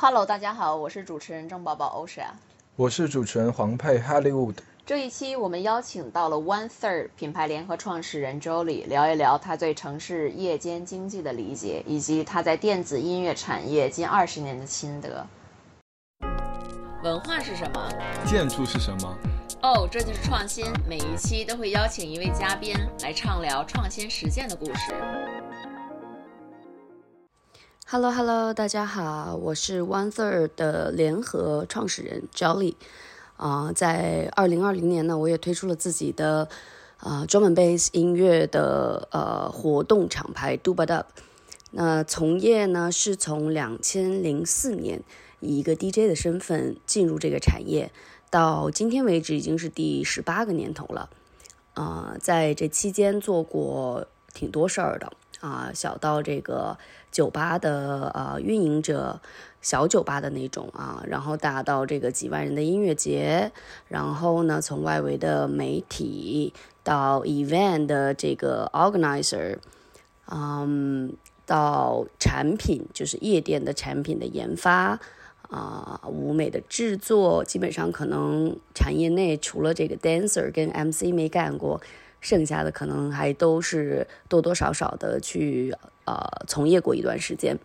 Hello，大家好，我是主持人郑宝宝 Osha。我是主持人黄佩 Hollywood。这一期我们邀请到了 One Third 品牌联合创始人 Jolie，聊一聊他对城市夜间经济的理解，以及他在电子音乐产业近二十年的心得。文化是什么？建筑是什么？哦，这就是创新。每一期都会邀请一位嘉宾来畅聊创新实践的故事。Hello Hello，大家好，我是 One Third 的联合创始人 Jolly。啊，在二零二零年呢，我也推出了自己的啊专门 bass 音乐的呃活动厂牌 Dubadub。那从业呢是从两千零四年以一个 DJ 的身份进入这个产业，到今天为止已经是第十八个年头了。啊，在这期间做过挺多事儿的啊，小到这个。酒吧的呃运营者，小酒吧的那种啊，然后大到这个几万人的音乐节，然后呢，从外围的媒体到 event 的这个 organizer，嗯，到产品就是夜店的产品的研发啊，舞美的制作，基本上可能产业内除了这个 dancer 跟 MC 没干过。剩下的可能还都是多多少少的去呃从业过一段时间，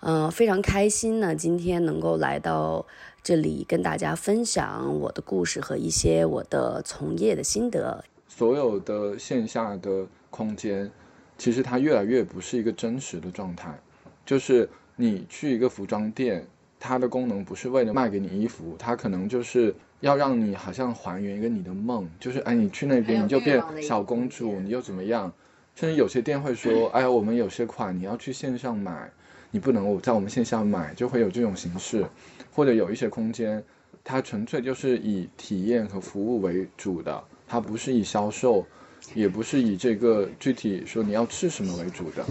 嗯，非常开心呢，今天能够来到这里跟大家分享我的故事和一些我的从业的心得。所有的线下的空间，其实它越来越不是一个真实的状态，就是你去一个服装店，它的功能不是为了卖给你衣服，它可能就是。要让你好像还原一个你的梦，就是哎，你去那边你就变小公主，你又怎么样？甚至有些店会说，哎，我们有些款你要去线上买，你不能在我们线下买，就会有这种形式。或者有一些空间，它纯粹就是以体验和服务为主的，它不是以销售，也不是以这个具体说你要吃什么为主的。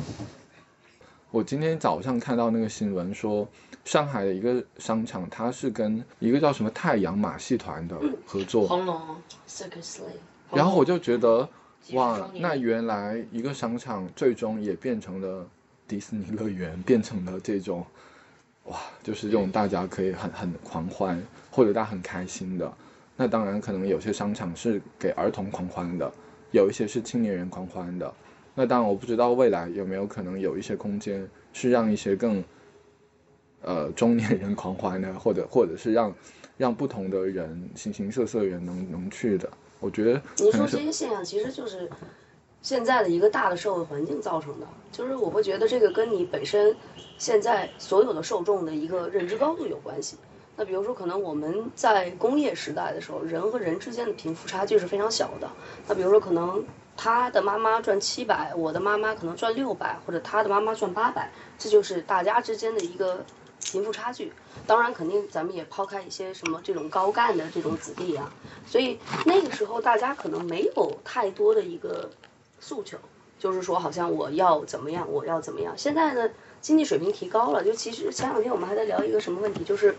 我今天早上看到那个新闻说。上海的一个商场，它是跟一个叫什么太阳马戏团的合作。红龙 Circus 然后我就觉得，哇，那原来一个商场最终也变成了迪士尼乐园，变成了这种，哇，就是这种大家可以很很狂欢，或者大家很开心的。那当然，可能有些商场是给儿童狂欢的，有一些是青年人狂欢的。那当然，我不知道未来有没有可能有一些空间是让一些更。呃，中年人狂欢呢，或者或者是让让不同的人、形形色色的人能能去的，我觉得。你说这些现象其实就是现在的一个大的社会环境造成的，就是我会觉得这个跟你本身现在所有的受众的一个认知高度有关系。那比如说，可能我们在工业时代的时候，人和人之间的贫富差距是非常小的。那比如说，可能他的妈妈赚七百，我的妈妈可能赚六百，或者他的妈妈赚八百，这就是大家之间的一个。贫富差距，当然肯定咱们也抛开一些什么这种高干的这种子弟啊，所以那个时候大家可能没有太多的一个诉求，就是说好像我要怎么样，我要怎么样。现在呢，经济水平提高了，就其实前两天我们还在聊一个什么问题，就是，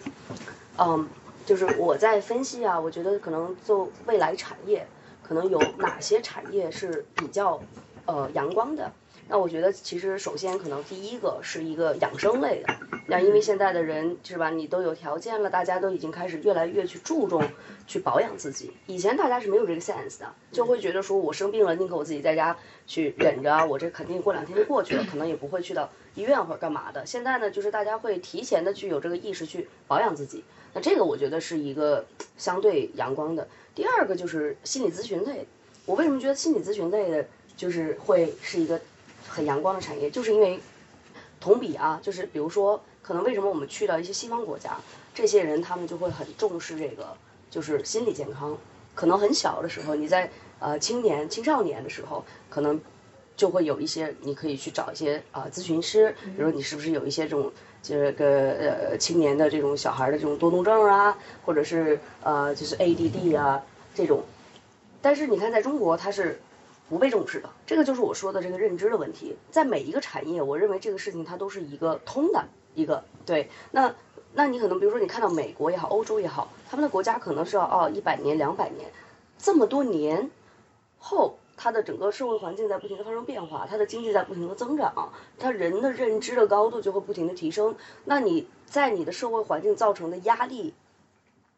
嗯，就是我在分析啊，我觉得可能做未来产业，可能有哪些产业是比较呃阳光的。那我觉得，其实首先可能第一个是一个养生类的，那因为现在的人是吧，你都有条件了，大家都已经开始越来越去注重去保养自己。以前大家是没有这个 sense 的，就会觉得说我生病了，宁可我自己在家去忍着，我这肯定过两天就过去了，可能也不会去到医院或者干嘛的。现在呢，就是大家会提前的去有这个意识去保养自己，那这个我觉得是一个相对阳光的。第二个就是心理咨询类，我为什么觉得心理咨询类的就是会是一个。很阳光的产业，就是因为同比啊，就是比如说，可能为什么我们去到一些西方国家，这些人他们就会很重视这个，就是心理健康。可能很小的时候，你在呃青年、青少年的时候，可能就会有一些，你可以去找一些啊咨询师，比如说你是不是有一些这种这个呃青年的这种小孩的这种多动症啊，或者是呃就是 ADD 啊这种。但是你看，在中国它是。不被重视的，这个就是我说的这个认知的问题。在每一个产业，我认为这个事情它都是一个通的一个对。那那你可能比如说你看到美国也好，欧洲也好，他们的国家可能是要哦一百年、两百年，这么多年后它的整个社会环境在不停的发生变化，它的经济在不停的增长，它人的认知的高度就会不停的提升。那你在你的社会环境造成的压力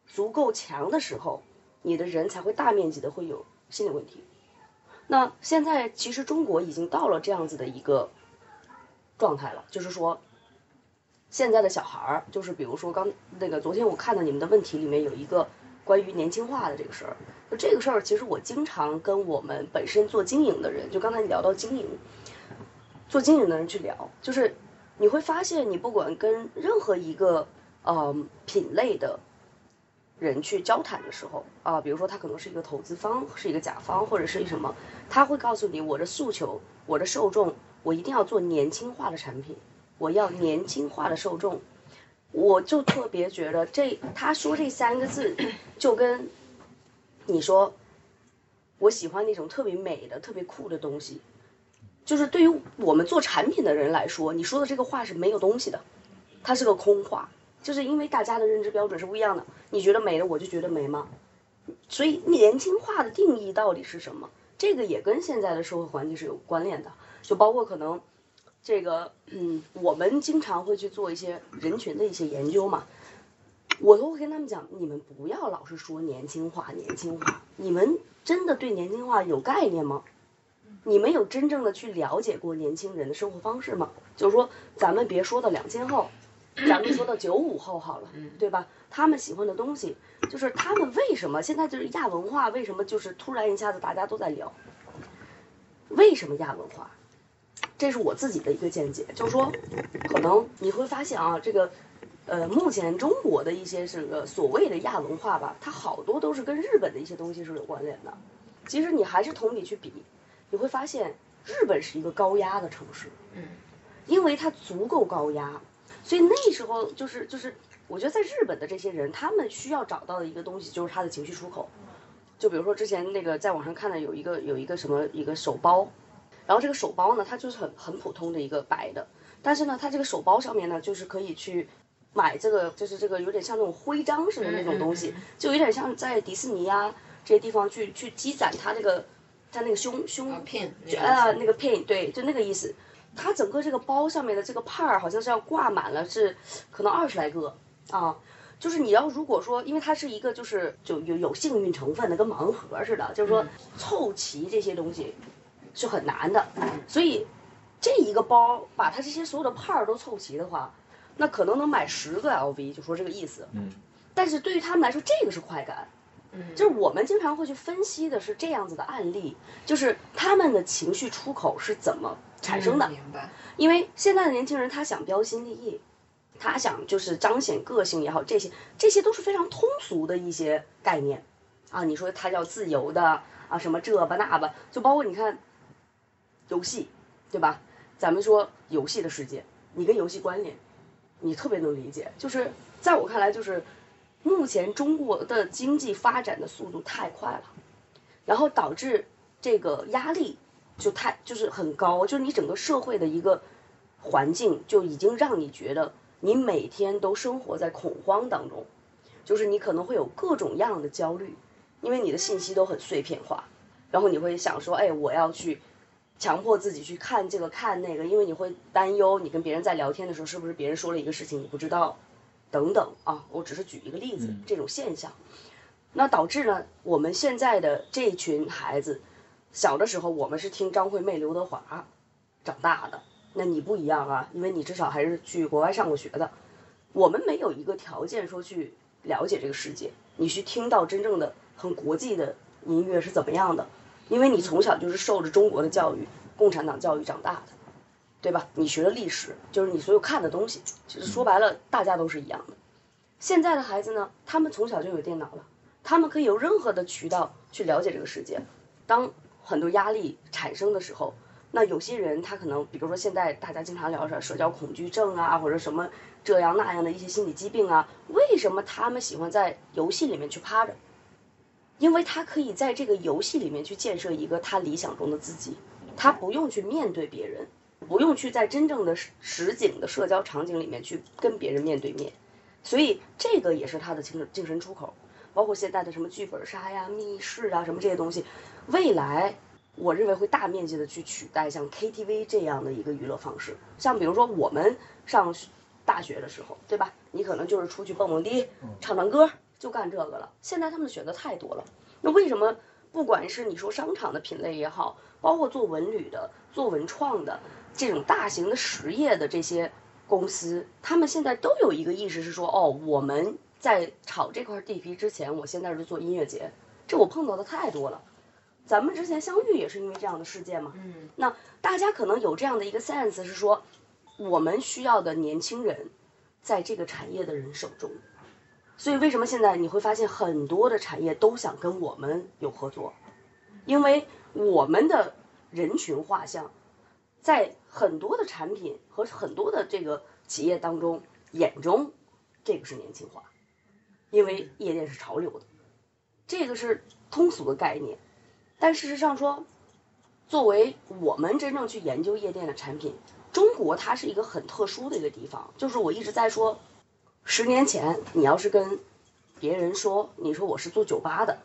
足够强的时候，你的人才会大面积的会有心理问题。那现在其实中国已经到了这样子的一个状态了，就是说，现在的小孩儿，就是比如说刚那个昨天我看到你们的问题里面有一个关于年轻化的这个事儿，这个事儿，其实我经常跟我们本身做经营的人，就刚才你聊到经营，做经营的人去聊，就是你会发现，你不管跟任何一个呃品类的。人去交谈的时候啊，比如说他可能是一个投资方，是一个甲方，或者是什么，他会告诉你我的诉求，我的受众，我一定要做年轻化的产品，我要年轻化的受众，我就特别觉得这他说这三个字，就跟你说我喜欢那种特别美的、特别酷的东西，就是对于我们做产品的人来说，你说的这个话是没有东西的，它是个空话。就是因为大家的认知标准是不一样的，你觉得美的，我就觉得美吗？所以年轻化的定义到底是什么？这个也跟现在的社会环境是有关联的，就包括可能这个，嗯，我们经常会去做一些人群的一些研究嘛，我都会跟他们讲，你们不要老是说年轻化，年轻化，你们真的对年轻化有概念吗？你们有真正的去了解过年轻人的生活方式吗？就是说，咱们别说到两千后。咱们说到九五后好了，对吧？他们喜欢的东西，就是他们为什么现在就是亚文化？为什么就是突然一下子大家都在聊？为什么亚文化？这是我自己的一个见解，就是说，可能你会发现啊，这个，呃，目前中国的一些这个所谓的亚文化吧，它好多都是跟日本的一些东西是有关联的。其实你还是同比去比，你会发现日本是一个高压的城市，嗯，因为它足够高压。所以那时候就是就是，我觉得在日本的这些人，他们需要找到的一个东西就是他的情绪出口。就比如说之前那个在网上看的有一个有一个什么一个手包，然后这个手包呢，它就是很很普通的一个白的，但是呢，它这个手包上面呢，就是可以去买这个就是这个有点像那种徽章似的那种东西，就有点像在迪士尼啊这些地方去去积攒它这个它那个胸胸片啊那个 pin 对，就那个意思。它整个这个包上面的这个帕儿好像是要挂满了，是可能二十来个啊。就是你要如果说，因为它是一个就是就有有幸运成分的，跟盲盒似的，就是说凑齐这些东西是很难的。所以这一个包把它这些所有的帕儿都凑齐的话，那可能能买十个 LV，就说这个意思。嗯。但是对于他们来说，这个是快感。嗯。就是我们经常会去分析的是这样子的案例，就是他们的情绪出口是怎么。产生的，明白。因为现在的年轻人他想标新立异，他想就是彰显个性也好，这些这些都是非常通俗的一些概念啊。你说他叫自由的啊，什么这吧那吧，就包括你看游戏，对吧？咱们说游戏的世界，你跟游戏关联，你特别能理解。就是在我看来，就是目前中国的经济发展的速度太快了，然后导致这个压力。就太就是很高，就是你整个社会的一个环境就已经让你觉得你每天都生活在恐慌当中，就是你可能会有各种样的焦虑，因为你的信息都很碎片化，然后你会想说，哎，我要去强迫自己去看这个看那个，因为你会担忧你跟别人在聊天的时候是不是别人说了一个事情你不知道，等等啊，我只是举一个例子，这种现象，那导致呢，我们现在的这群孩子。小的时候，我们是听张惠妹、刘德华长大的。那你不一样啊，因为你至少还是去国外上过学的。我们没有一个条件说去了解这个世界，你去听到真正的很国际的音乐是怎么样的，因为你从小就是受着中国的教育、共产党教育长大的，对吧？你学的历史就是你所有看的东西，其实说白了，大家都是一样的。现在的孩子呢，他们从小就有电脑了，他们可以有任何的渠道去了解这个世界。当很多压力产生的时候，那有些人他可能，比如说现在大家经常聊着社交恐惧症啊，或者什么这样那样的一些心理疾病啊，为什么他们喜欢在游戏里面去趴着？因为他可以在这个游戏里面去建设一个他理想中的自己，他不用去面对别人，不用去在真正的实景的社交场景里面去跟别人面对面，所以这个也是他的精神精神出口。包括现在的什么剧本杀呀、密室啊，什么这些东西，未来我认为会大面积的去取代像 KTV 这样的一个娱乐方式。像比如说我们上大学的时候，对吧？你可能就是出去蹦蹦迪、唱唱歌，就干这个了。现在他们的选择太多了，那为什么不管是你说商场的品类也好，包括做文旅的、做文创的这种大型的实业的这些公司，他们现在都有一个意识是说，哦，我们在炒这块地皮之前，我现在是做音乐节。这我碰到的太多了。咱们之前相遇也是因为这样的事件嘛。嗯。那大家可能有这样的一个 sense 是说，我们需要的年轻人，在这个产业的人手中。所以为什么现在你会发现很多的产业都想跟我们有合作？因为我们的人群画像，在很多的产品和很多的这个企业当中眼中，这个是年轻化，因为夜店是潮流的，这个是通俗的概念。但事实上说，作为我们真正去研究夜店的产品，中国它是一个很特殊的一个地方。就是我一直在说，十年前你要是跟别人说，你说我是做酒吧的，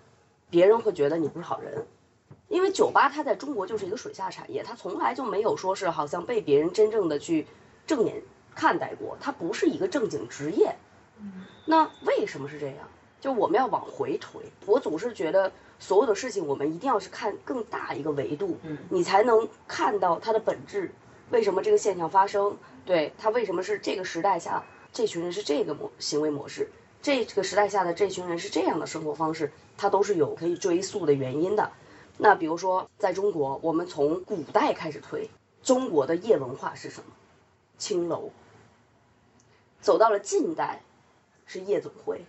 别人会觉得你不是好人，因为酒吧它在中国就是一个水下产业，它从来就没有说是好像被别人真正的去正眼看待过，它不是一个正经职业。那为什么是这样？就我们要往回推，我总是觉得所有的事情我们一定要是看更大一个维度，你才能看到它的本质，为什么这个现象发生？对它为什么是这个时代下这群人是这个模行为模式，这个时代下的这群人是这样的生活方式，它都是有可以追溯的原因的。那比如说在中国，我们从古代开始推，中国的夜文化是什么？青楼。走到了近代，是夜总会。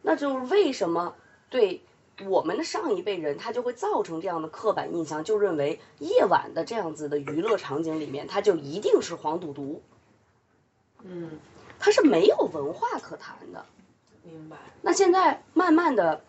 那就是为什么对我们的上一辈人，他就会造成这样的刻板印象，就认为夜晚的这样子的娱乐场景里面，它就一定是黄赌毒，嗯，它是没有文化可谈的。明白。那现在慢慢的，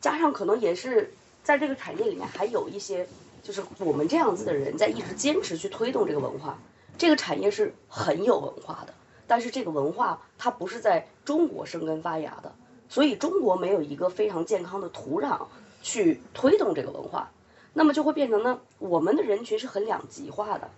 加上可能也是在这个产业里面还有一些，就是我们这样子的人在一直坚持去推动这个文化，这个产业是很有文化的，但是这个文化它不是在中国生根发芽的。所以中国没有一个非常健康的土壤去推动这个文化，那么就会变成呢，我们的人群是很两极化的。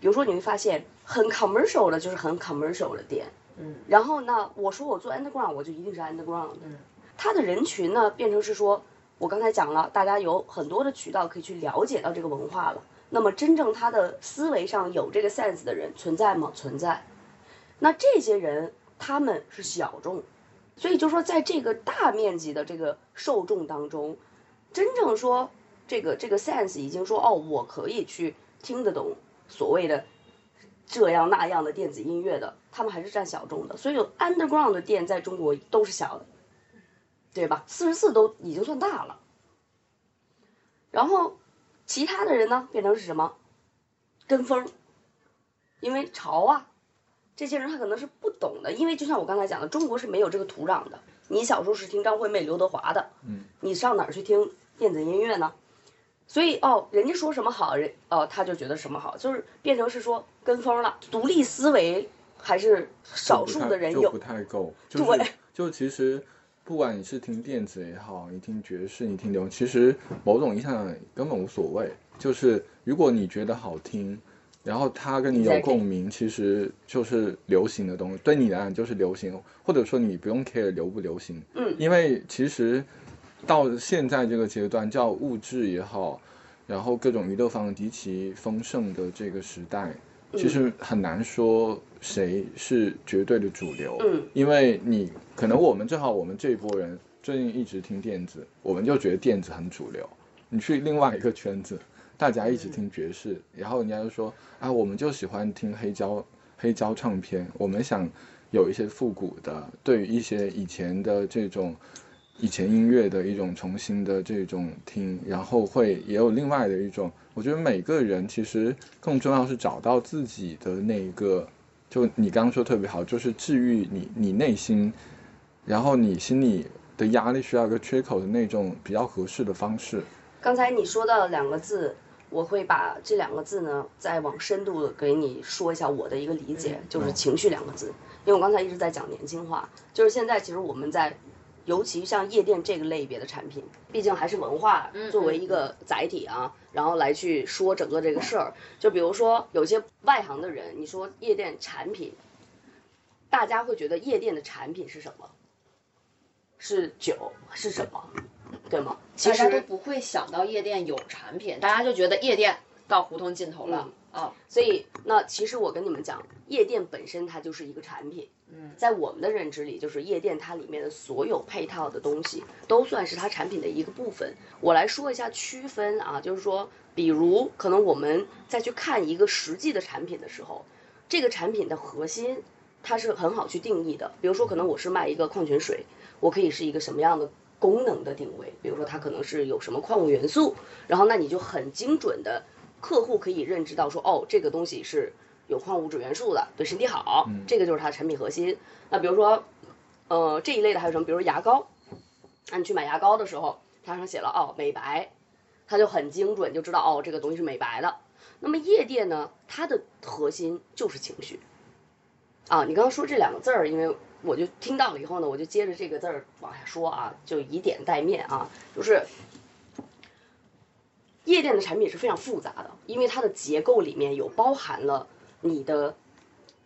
比如说你会发现很 commercial 的，就是很 commercial 的店，嗯，然后呢，我说我做 underground，我就一定是 underground 的，嗯，它的人群呢变成是说，我刚才讲了，大家有很多的渠道可以去了解到这个文化了。那么真正他的思维上有这个 sense 的人存在吗？存在。那这些人他们是小众。所以就说，在这个大面积的这个受众当中，真正说这个这个 sense 已经说哦，我可以去听得懂所谓的这样那样的电子音乐的，他们还是占小众的。所以有 underground 的店在中国都是小的，对吧？四十四都已经算大了。然后其他的人呢，变成是什么？跟风，因为潮啊。这些人他可能是不懂的，因为就像我刚才讲的，中国是没有这个土壤的。你小时候是听张惠妹、刘德华的，嗯，你上哪儿去听电子音乐呢？所以哦，人家说什么好，人哦他就觉得什么好，就是变成是说跟风了。独立思维还是少数的人有，不太够。对，就其实不管你是听电子也好，你听爵士，你听流，其实某种意义上根本无所谓。就是如果你觉得好听。然后他跟你有共鸣，其实就是流行的东西，对你来讲就是流行，或者说你不用 care 流不流行，嗯，因为其实到现在这个阶段，叫物质也好，然后各种娱乐方极其丰盛的这个时代，其实很难说谁是绝对的主流，嗯，因为你可能我们正好我们这一波人最近一直听电子，我们就觉得电子很主流，你去另外一个圈子。大家一起听爵士，然后人家就说啊，我们就喜欢听黑胶黑胶唱片，我们想有一些复古的，对于一些以前的这种以前音乐的一种重新的这种听，然后会也有另外的一种，我觉得每个人其实更重要是找到自己的那个，就你刚刚说特别好，就是治愈你你内心，然后你心里的压力需要一个缺口的那种比较合适的方式。刚才你说到两个字。我会把这两个字呢，再往深度的给你说一下我的一个理解，就是情绪两个字。因为我刚才一直在讲年轻化，就是现在其实我们在尤其像夜店这个类别的产品，毕竟还是文化作为一个载体啊，然后来去说整个这个事儿。就比如说有些外行的人，你说夜店产品，大家会觉得夜店的产品是什么？是酒是什么？对吗？其大家都，不会想到夜店有产品，大家就觉得夜店到胡同尽头了啊。所以那其实我跟你们讲，夜店本身它就是一个产品。嗯，在我们的认知里，就是夜店它里面的所有配套的东西，都算是它产品的一个部分。我来说一下区分啊，就是说，比如可能我们再去看一个实际的产品的时候，这个产品的核心它是很好去定义的。比如说，可能我是卖一个矿泉水，我可以是一个什么样的功能的定位？比如说，它可能是有什么矿物元素，然后那你就很精准的，客户可以认知到说，哦，这个东西是有矿物质元素的，对身体好，这个就是它的产品核心。那比如说，呃，这一类的还有什么？比如牙膏，那你去买牙膏的时候，它上写了哦美白，它就很精准，就知道哦这个东西是美白的。那么夜店呢，它的核心就是情绪。啊，你刚刚说这两个字儿，因为我就听到了以后呢，我就接着这个字儿往下说啊，就以点带面啊，就是夜店的产品是非常复杂的，因为它的结构里面有包含了你的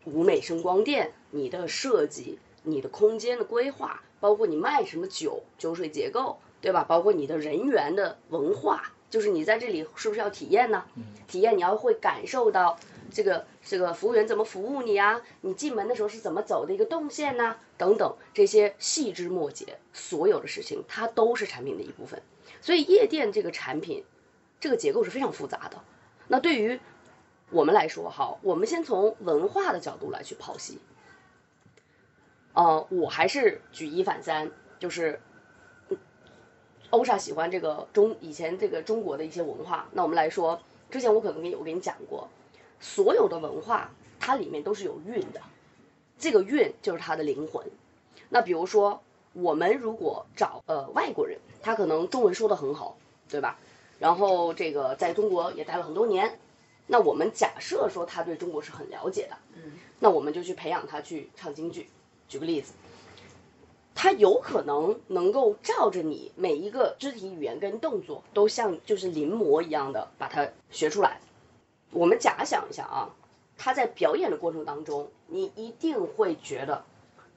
舞美声光电、你的设计、你的空间的规划，包括你卖什么酒、酒水结构，对吧？包括你的人员的文化，就是你在这里是不是要体验呢？体验你要会感受到这个这个服务员怎么服务你啊，你进门的时候是怎么走的一个动线呐、等等这些细枝末节，所有的事情它都是产品的一部分。所以夜店这个产品，这个结构是非常复杂的。那对于我们来说，哈，我们先从文化的角度来去剖析。呃，我还是举一反三，就是欧莎喜欢这个中以前这个中国的一些文化。那我们来说，之前我可能给我给你讲过，所有的文化它里面都是有韵的，这个韵就是它的灵魂。那比如说，我们如果找呃外国人，他可能中文说的很好，对吧？然后这个在中国也待了很多年，那我们假设说他对中国是很了解的，嗯，那我们就去培养他去唱京剧。举个例子，他有可能能够照着你每一个肢体语言跟动作，都像就是临摹一样的把它学出来。我们假想一下啊，他在表演的过程当中，你一定会觉得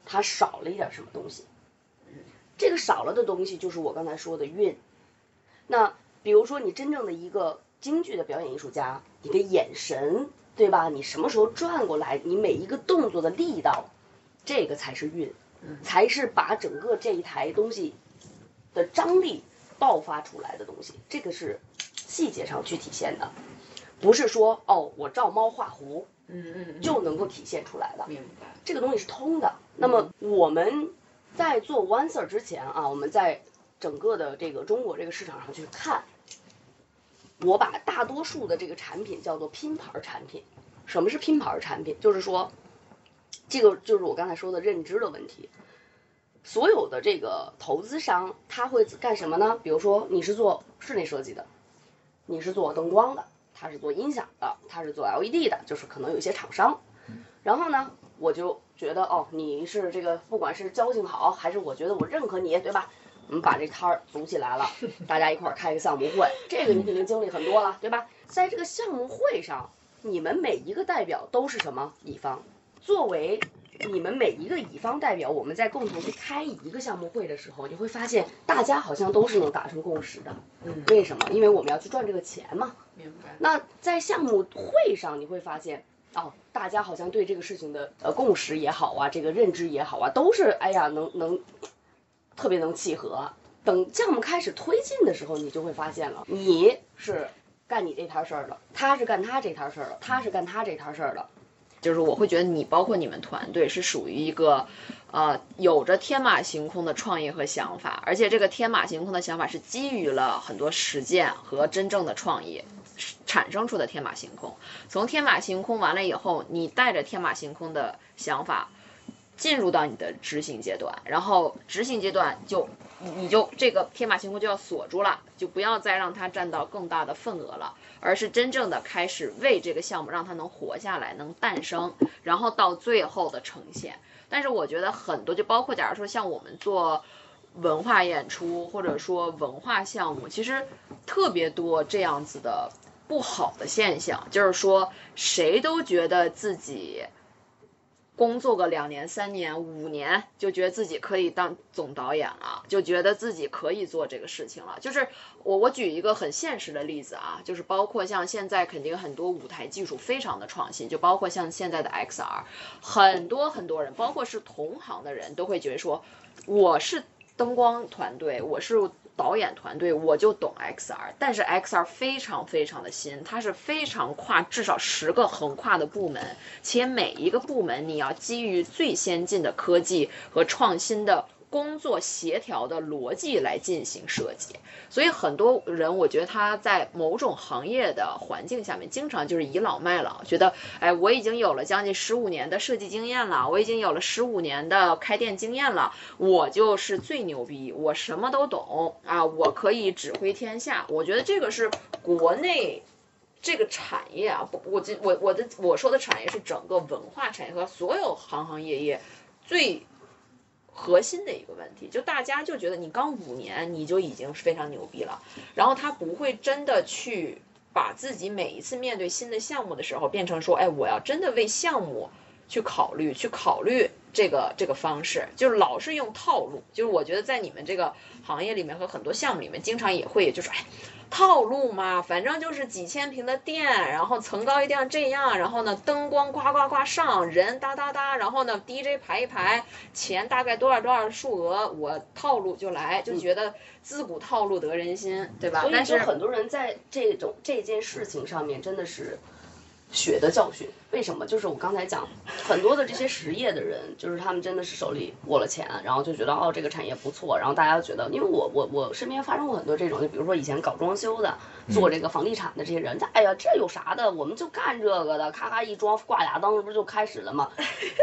他少了一点什么东西。这个少了的东西就是我刚才说的韵。那比如说你真正的一个京剧的表演艺术家，你的眼神，对吧？你什么时候转过来，你每一个动作的力道，这个才是韵，才是把整个这一台东西的张力爆发出来的东西。这个是细节上去体现的，不是说哦，我照猫画虎嗯嗯，就能够体现出来的。明白。这个东西是通的。那么我们在做 One Sir 之前啊，我们在整个的这个中国这个市场上去看，我把大多数的这个产品叫做拼盘产品。什么是拼盘产品？就是说，这个就是我刚才说的认知的问题。所有的这个投资商他会干什么呢？比如说你是做室内设计的，你是做灯光的，他是做音响的，他是做 LED 的，就是可能有一些厂商。然后呢，我就觉得哦，你是这个不管是交情好，还是我觉得我认可你，对吧？我们把这摊儿组起来了，大家一块儿开个项目会，这个你肯定经历很多了，对吧？在这个项目会上，你们每一个代表都是什么乙方？作为你们每一个乙方代表，我们在共同去开一个项目会的时候，你会发现大家好像都是能达成共识的。嗯，为什么？因为我们要去赚这个钱嘛。明白。那在项目会上，你会发现，哦，大家好像对这个事情的呃共识也好啊，这个认知也好啊，都是哎呀能能特别能契合。等项目开始推进的时候，你就会发现了，你是干你这摊事儿的，他是干他这摊事儿的，他是干他这摊事儿的。就是我会觉得你包括你们团队是属于一个，呃，有着天马行空的创意和想法，而且这个天马行空的想法是基于了很多实践和真正的创意产生出的天马行空。从天马行空完了以后，你带着天马行空的想法进入到你的执行阶段，然后执行阶段就你你就这个天马行空就要锁住了，就不要再让它占到更大的份额了。而是真正的开始为这个项目让它能活下来，能诞生，然后到最后的呈现。但是我觉得很多，就包括假如说像我们做文化演出或者说文化项目，其实特别多这样子的不好的现象，就是说谁都觉得自己工作个两年、三年、五年，就觉得自己可以当总导演了，就觉得自己可以做这个事情了。就是我我举一个很现实的例子啊，就是包括像现在肯定很多舞台技术非常的创新，就包括像现在的 XR，很多很多人，包括是同行的人都会觉得说，我是。灯光团队，我是导演团队，我就懂 XR，但是 XR 非常非常的新，它是非常跨至少十个横跨的部门，且每一个部门你要基于最先进的科技和创新的。工作协调的逻辑来进行设计，所以很多人我觉得他在某种行业的环境下面，经常就是倚老卖老，觉得哎，我已经有了将近十五年的设计经验了，我已经有了十五年的开店经验了，我就是最牛逼，我什么都懂啊，我可以指挥天下。我觉得这个是国内这个产业啊，我这我我的我说的产业是整个文化产业和所有行行业业最。核心的一个问题，就大家就觉得你刚五年你就已经是非常牛逼了，然后他不会真的去把自己每一次面对新的项目的时候变成说，哎，我要真的为项目去考虑，去考虑这个这个方式，就是老是用套路。就是我觉得在你们这个行业里面和很多项目里面，经常也会就是哎。套路嘛，反正就是几千平的店，然后层高一定要这样，然后呢灯光呱呱呱上，人哒哒哒，然后呢 DJ 排一排，钱大概多少多少数额，我套路就来，就觉得自古套路得人心，对吧？但是很多人在这种这件事情上面真的是。血的教训，为什么？就是我刚才讲，很多的这些实业的人，就是他们真的是手里握了钱，然后就觉得哦，这个产业不错，然后大家觉得，因为我我我身边发生过很多这种，就比如说以前搞装修的，做这个房地产的这些人，哎呀，这有啥的？我们就干这个的，咔咔一装，挂俩灯，不是就开始了吗？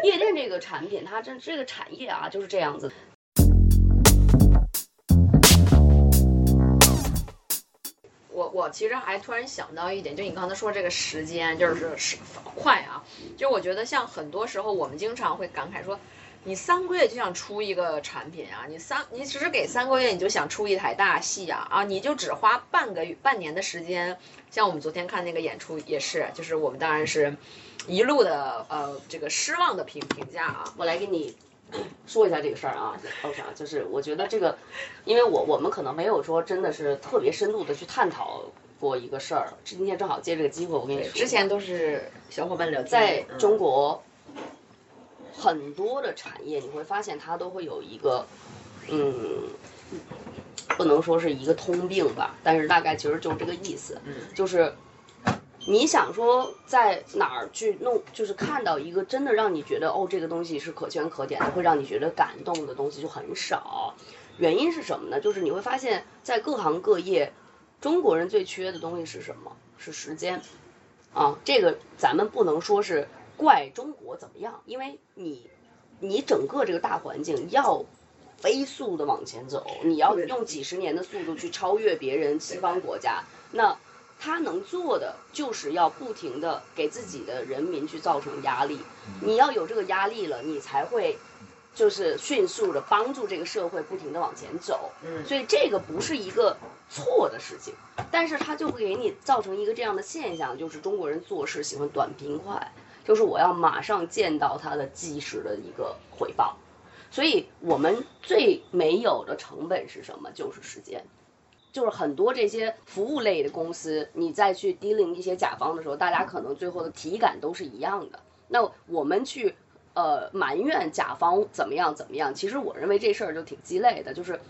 夜店这个产品，它真这个产业啊，就是这样子。其实还突然想到一点，就你刚才说这个时间就是是快啊，就我觉得像很多时候我们经常会感慨说，你三个月就想出一个产品啊，你三你只是给三个月你就想出一台大戏啊啊，你就只花半个月半年的时间，像我们昨天看那个演出也是，就是我们当然是一路的呃这个失望的评评价啊，我来给你。说一下这个事儿啊，就是我觉得这个，因为我我们可能没有说真的是特别深度的去探讨过一个事儿。今天正好借这个机会，我跟你说，之前都是小伙伴聊天。在中国，很多的产业你会发现它都会有一个，嗯，不能说是一个通病吧，但是大概其实就是这个意思，就是。你想说在哪儿去弄，就是看到一个真的让你觉得哦，这个东西是可圈可点的，会让你觉得感动的东西就很少。原因是什么呢？就是你会发现在各行各业，中国人最缺的东西是什么？是时间。啊，这个咱们不能说是怪中国怎么样，因为你，你整个这个大环境要飞速的往前走，你要用几十年的速度去超越别人西方国家，那。他能做的就是要不停的给自己的人民去造成压力，你要有这个压力了，你才会就是迅速的帮助这个社会不停的往前走。嗯，所以这个不是一个错的事情，但是它就会给你造成一个这样的现象，就是中国人做事喜欢短平快，就是我要马上见到它的即时的一个回报，所以我们最没有的成本是什么？就是时间。就是很多这些服务类的公司，你再去 dealing 一些甲方的时候，大家可能最后的体感都是一样的。那我们去呃埋怨甲方怎么样怎么样，其实我认为这事儿就挺鸡肋的。就是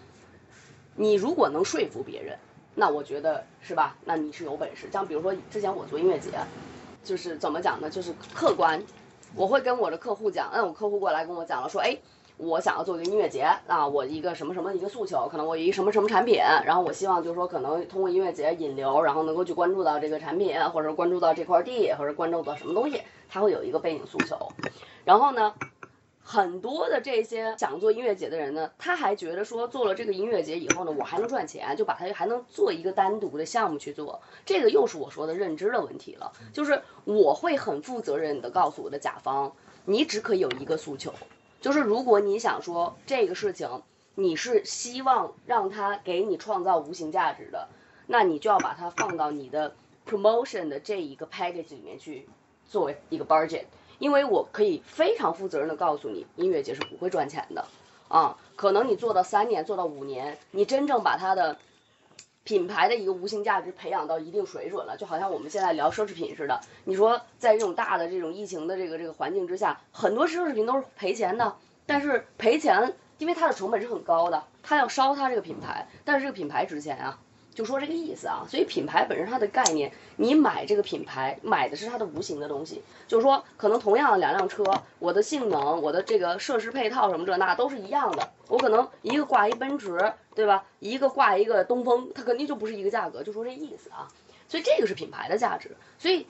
你如果能说服别人，那我觉得是吧？那你是有本事。像比如说之前我做音乐节，就是怎么讲呢？就是客观，我会跟我的客户讲，嗯，我客户过来跟我讲了，说，哎。我想要做一个音乐节啊，我一个什么什么一个诉求，可能我一个什么什么产品，然后我希望就是说可能通过音乐节引流，然后能够去关注到这个产品，或者关注到这块地，或者关注到什么东西，他会有一个背景诉求。然后呢，很多的这些想做音乐节的人呢，他还觉得说做了这个音乐节以后呢，我还能赚钱，就把它还能做一个单独的项目去做。这个又是我说的认知的问题了，就是我会很负责任的告诉我的甲方，你只可以有一个诉求。就是如果你想说这个事情你是希望让它给你创造无形价值的，那你就要把它放到你的 promotion 的这一个 package 里面去作为一个 budget。因为我可以非常负责任的告诉你，音乐节是不会赚钱的啊。可能你做到三年，做到五年，你真正把它的品牌的一个无形价值培养到一定水准了，就好像我们现在聊奢侈品似的。你说在这种大的这种疫情的这个这个环境之下，很多奢侈品都是赔钱的，但是赔钱，因为它的成本是很高的，它要烧它这个品牌，但是这个品牌值钱啊。就说这个意思啊，所以品牌本身它的概念，你买这个品牌买的是它的无形的东西，就是说可能同样两辆车，我的性能、我的这个设施配套什么这那都是一样的，我可能一个挂一奔驰，对吧？一个挂一个东风，它肯定就不是一个价格，就说这意思啊。所以这个是品牌的价值，所以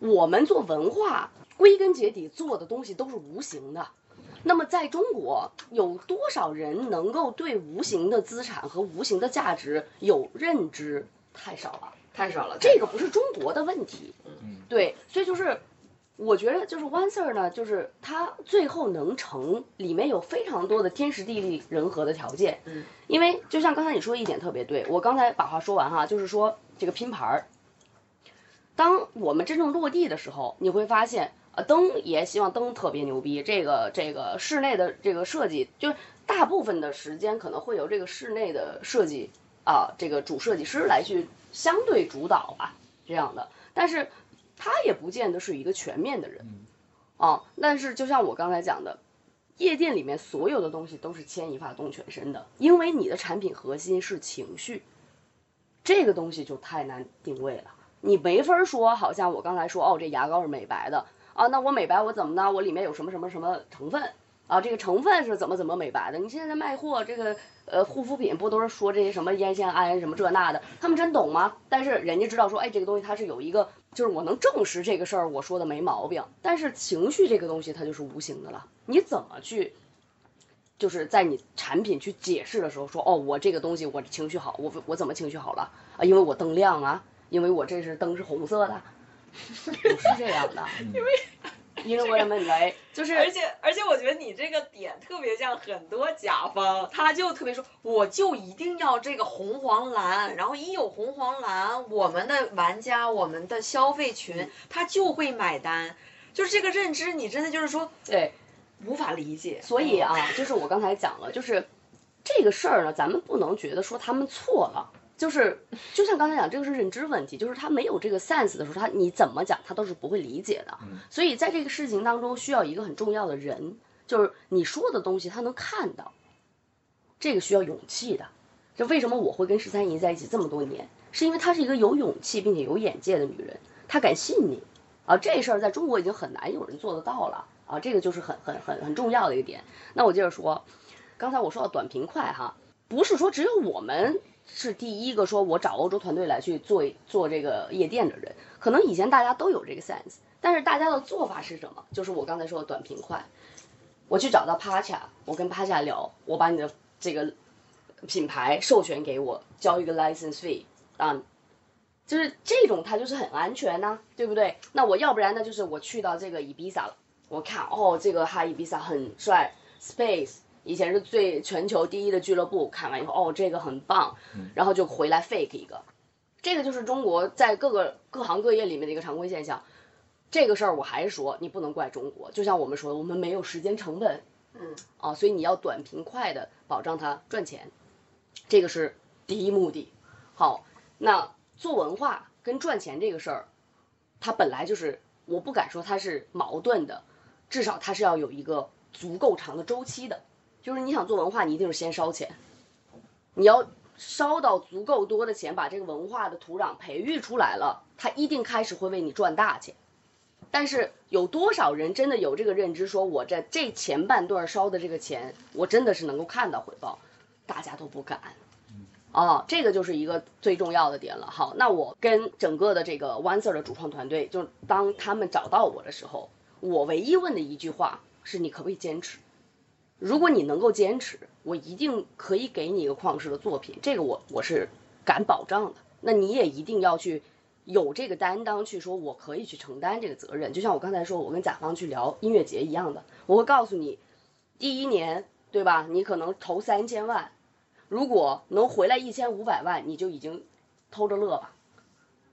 我们做文化，归根结底做的东西都是无形的。那么在中国，有多少人能够对无形的资产和无形的价值有认知？太少了，太少了。这个不是中国的问题，嗯，对，所以就是我觉得就是 One Sir 呢，就是他最后能成，里面有非常多的天时地利人和的条件。嗯，因为就像刚才你说一点特别对，我刚才把话说完哈，就是说这个拼盘儿，当我们真正落地的时候，你会发现。灯也希望灯特别牛逼，这个这个室内的这个设计，就是大部分的时间可能会由这个室内的设计啊，这个主设计师来去相对主导吧，这样的。但是他也不见得是一个全面的人啊。但是就像我刚才讲的，夜店里面所有的东西都是牵一发动全身的，因为你的产品核心是情绪，这个东西就太难定位了。你没法说，好像我刚才说，哦，这牙膏是美白的。啊，那我美白我怎么呢？我里面有什么什么什么成分啊？这个成分是怎么怎么美白的？你现在卖货这个呃护肤品不都是说这些什么烟酰胺什么这那的？他们真懂吗？但是人家知道说，哎，这个东西它是有一个，就是我能证实这个事儿，我说的没毛病。但是情绪这个东西它就是无形的了，你怎么去，就是在你产品去解释的时候说，哦，我这个东西我情绪好，我我怎么情绪好了啊？因为我灯亮啊，因为我这是灯是红色的。不是这样的，因为因为我们来就是，而且而且我觉得你这个点特别像很多甲方，他就特别说，我就一定要这个红黄蓝，然后一有红黄蓝，我们的玩家我们的消费群他就会买单，就是这个认知，你真的就是说对无法理解。所以啊，就是我刚才讲了，就是这个事儿呢，咱们不能觉得说他们错了。就是，就像刚才讲，这个是认知问题，就是他没有这个 sense 的时候，他你怎么讲他都是不会理解的。所以在这个事情当中，需要一个很重要的人，就是你说的东西他能看到，这个需要勇气的。就为什么我会跟十三姨在一起这么多年，是因为她是一个有勇气并且有眼界的女人，她敢信你啊。这事儿在中国已经很难有人做得到了啊，这个就是很很很很重要的一个点。那我接着说，刚才我说到短平快哈，不是说只有我们。是第一个说，我找欧洲团队来去做做这个夜店的人，可能以前大家都有这个 sense，但是大家的做法是什么？就是我刚才说的短平快。我去找到 Pacha，我跟 Pacha 聊，我把你的这个品牌授权给我，交一个 license fee 啊，就是这种它就是很安全呐，对不对？那我要不然呢，就是我去到这个 Ibiza 了，我看哦，这个哈 Ibiza 很帅，space。以前是最全球第一的俱乐部，看完以后哦，这个很棒，然后就回来 fake 一个，这个就是中国在各个各行各业里面的一个常规现象。这个事儿我还是说，你不能怪中国，就像我们说的，我们没有时间成本，嗯，啊，所以你要短平快的保障它赚钱，这个是第一目的。好，那做文化跟赚钱这个事儿，它本来就是我不敢说它是矛盾的，至少它是要有一个足够长的周期的。就是你想做文化，你一定是先烧钱，你要烧到足够多的钱，把这个文化的土壤培育出来了，它一定开始会为你赚大钱。但是有多少人真的有这个认知，说我这这前半段烧的这个钱，我真的是能够看到回报？大家都不敢。哦，这个就是一个最重要的点了。好，那我跟整个的这个 One Sir 的主创团队，就当他们找到我的时候，我唯一问的一句话是：你可不可以坚持？如果你能够坚持，我一定可以给你一个旷世的作品，这个我我是敢保障的。那你也一定要去有这个担当，去说我可以去承担这个责任。就像我刚才说，我跟甲方去聊音乐节一样的，我会告诉你，第一年对吧？你可能投三千万，如果能回来一千五百万，你就已经偷着乐吧。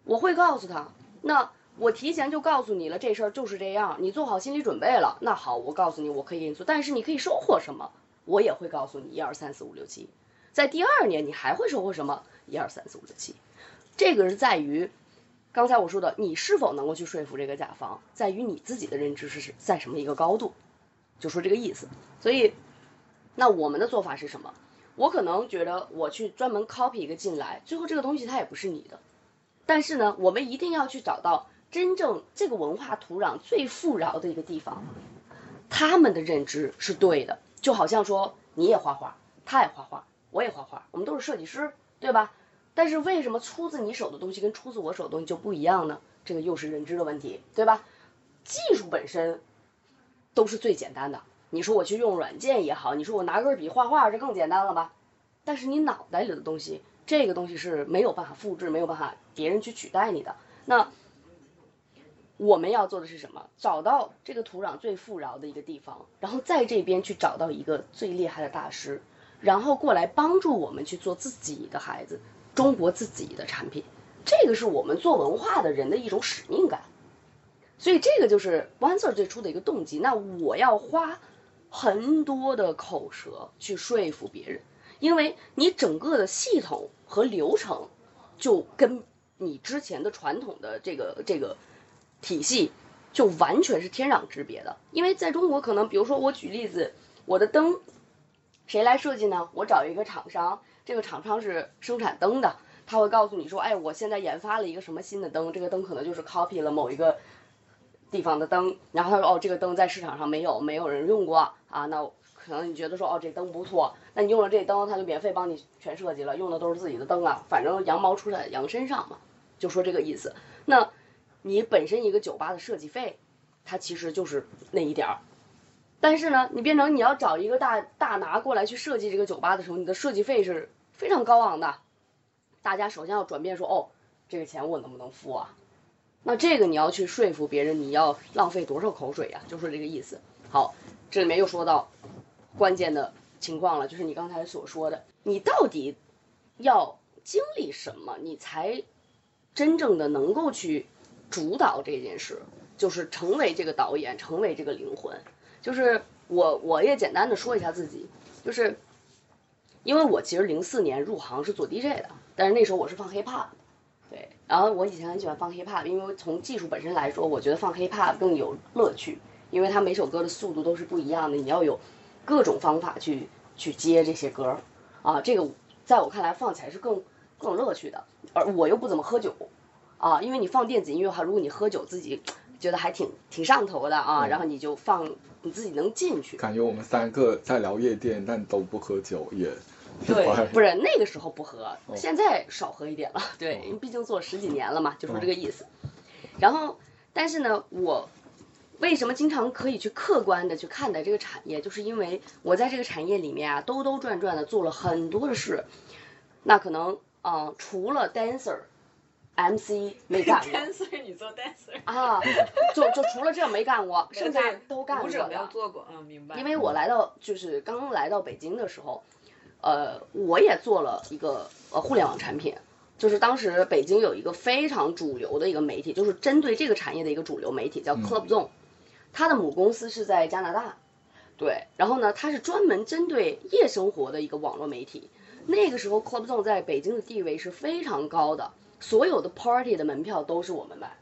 我会告诉他，那我提前就告诉你了，这事儿就是这样，你做好心理准备了。那好，我告诉你，我可以给你做，但是你可以收获什么，我也会告诉你，一二三四五六七。在第二年，你还会收获什么？一二三四五六七。这个是在于刚才我说的，你是否能够去说服这个甲方，在于你自己的认知是在什么一个高度，就说这个意思。所以，那我们的做法是什么？我可能觉得我去专门 copy 一个进来，最后这个东西它也不是你的。但是呢，我们一定要去找到真正这个文化土壤最富饶的一个地方，他们的认知是对的。就好像说你也画画，他也画画，我也画画，我们都是设计师，对吧？但是为什么出自你手的东西跟出自我手的东西就不一样呢？这个又是认知的问题，对吧？技术本身都是最简单的。你说我去用软件也好，你说我拿根笔画画，这更简单了吧？但是你脑袋里的东西，这个东西是没有办法复制，没有办法别人去取代你的。那我们要做的是什么？找到这个土壤最富饶的一个地方，然后在这边去找到一个最厉害的大师，然后过来帮助我们去做自己的孩子，中国自己的产品。这个是我们做文化的人的一种使命感。所以这个就是 OneSir 最初的一个动机。那我要花很多的口舌去说服别人，因为你整个的系统和流程就跟你之前的传统的这个这个体系就完全是天壤之别的。因为在中国，可能比如说我举例子，我的灯谁来设计呢？我找一个厂商，这个厂商是生产灯的，他会告诉你说，哎，我现在研发了一个什么新的灯，这个灯可能就是 copy 了某一个。地方的灯，然后他说哦，这个灯在市场上没有，没有人用过啊。那可能你觉得说哦，这灯不错，那你用了这灯，他就免费帮你全设计了，用的都是自己的灯啊。反正羊毛出在羊身上嘛，就说这个意思。那你本身一个酒吧的设计费，它其实就是那一点儿。但是呢，你变成你要找一个大大拿过来去设计这个酒吧的时候，你的设计费是非常高昂的。大家首先要转变说哦，这个钱我能不能付啊？那这个你要去说服别人，你要浪费多少口水呀？就是这个意思。好，这里面又说到关键的情况了，就是你刚才所说的，你到底要经历什么，你才真正的能够去主导这件事，就是成为这个导演，成为这个灵魂。就是我，我也简单的说一下自己，就是因为我其实零四年入行是做 DJ 的，但是那时候我是放 hiphop。对，然后我以前很喜欢放 hip hop，因为从技术本身来说，我觉得放 hip hop 更有乐趣，因为它每首歌的速度都是不一样的，你要有各种方法去去接这些歌啊，这个在我看来放起来是更更有乐趣的，而我又不怎么喝酒啊，因为你放电子音乐的话，如果你喝酒自己觉得还挺挺上头的啊，然后你就放你自己能进去。感觉我们三个在聊夜店，但都不喝酒也。对，不是那个时候不喝，现在少喝一点了。对，因为毕竟做十几年了嘛，就说这个意思。然后，但是呢，我为什么经常可以去客观的去看待这个产业，就是因为我在这个产业里面啊，兜兜转转的做了很多的事。那可能啊，除了 dancer、MC 没干过。dancer 你做 dancer 啊？就就除了这没干过，剩下都干过。舞者没有做过，嗯，明白。因为我来到就是刚来到北京的时候。呃，我也做了一个呃互联网产品，就是当时北京有一个非常主流的一个媒体，就是针对这个产业的一个主流媒体，叫 Club Zone，它的母公司是在加拿大，对，然后呢，它是专门针对夜生活的一个网络媒体。那个时候 Club Zone 在北京的地位是非常高的，所有的 party 的门票都是我们买，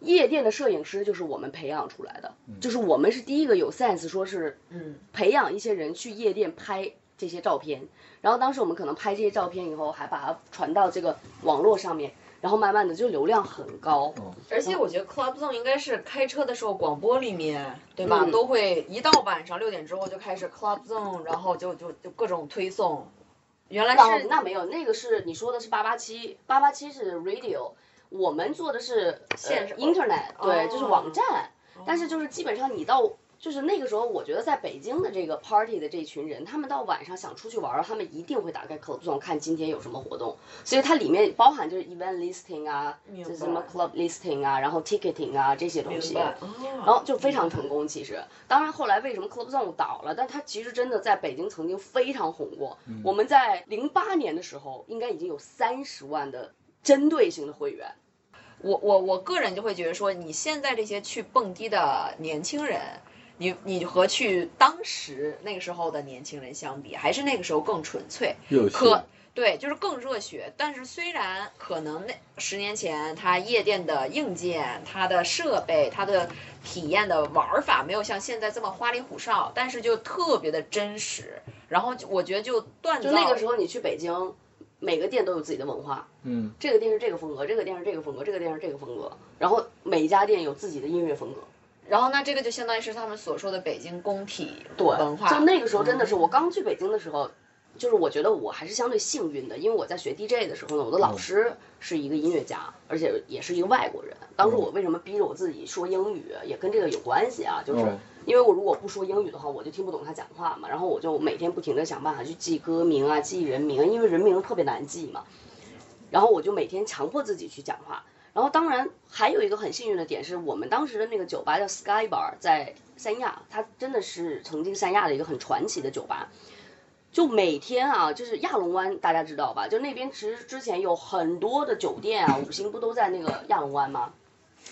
夜店的摄影师就是我们培养出来的，就是我们是第一个有 sense 说是，嗯，培养一些人去夜店拍。这些照片，然后当时我们可能拍这些照片以后，还把它传到这个网络上面，然后慢慢的就流量很高。而且我觉得 Club Zone 应该是开车的时候广播里面，对吧？都会一到晚上六点之后就开始 Club Zone，然后就就就各种推送。原来是那没有，那个是你说的是八八七，八八七是 Radio，我们做的是线 Internet，对，就是网站。但是就是基本上你到。就是那个时候，我觉得在北京的这个 party 的这群人，他们到晚上想出去玩儿，他们一定会打开 Club Zone 看今天有什么活动，所以它里面包含就是 event listing 啊，就什么 club listing 啊，然后 ticketing 啊这些东西，然然后就非常成功。其实，当然后来为什么 Club Zone 倒了，但它其实真的在北京曾经非常红过。我们在零八年的时候，应该已经有三十万的针对性的会员。我我我个人就会觉得说，你现在这些去蹦迪的年轻人，你你和去当时那个时候的年轻人相比，还是那个时候更纯粹，热血可对，就是更热血。但是虽然可能那十年前它夜店的硬件、它的设备、它的体验的玩法没有像现在这么花里胡哨，但是就特别的真实。然后我觉得就锻造，就那个时候你去北京，每个店都有自己的文化，嗯，这个店是这个风格，这个店是这个风格，这个店是这个风格，然后每一家店有自己的音乐风格。然后那这个就相当于是他们所说的北京工体对，文化。就那个时候真的是我刚去北京的时候，就是我觉得我还是相对幸运的，因为我在学 DJ 的时候呢，我的老师是一个音乐家，而且也是一个外国人。当时我为什么逼着我自己说英语，也跟这个有关系啊，就是嗯因为我如果不说英语的话，我就听不懂他讲话嘛，然后我就每天不停的想办法去记歌名啊，记人名啊，因为人名特别难记嘛。然后我就每天强迫自己去讲话。然后当然还有一个很幸运的点是我们当时的那个酒吧叫 Sky Bar，在三亚，它真的是曾经三亚的一个很传奇的酒吧。就每天啊，就是亚龙湾，大家知道吧？就那边其实之前有很多的酒店啊，五星不都在那个亚龙湾吗？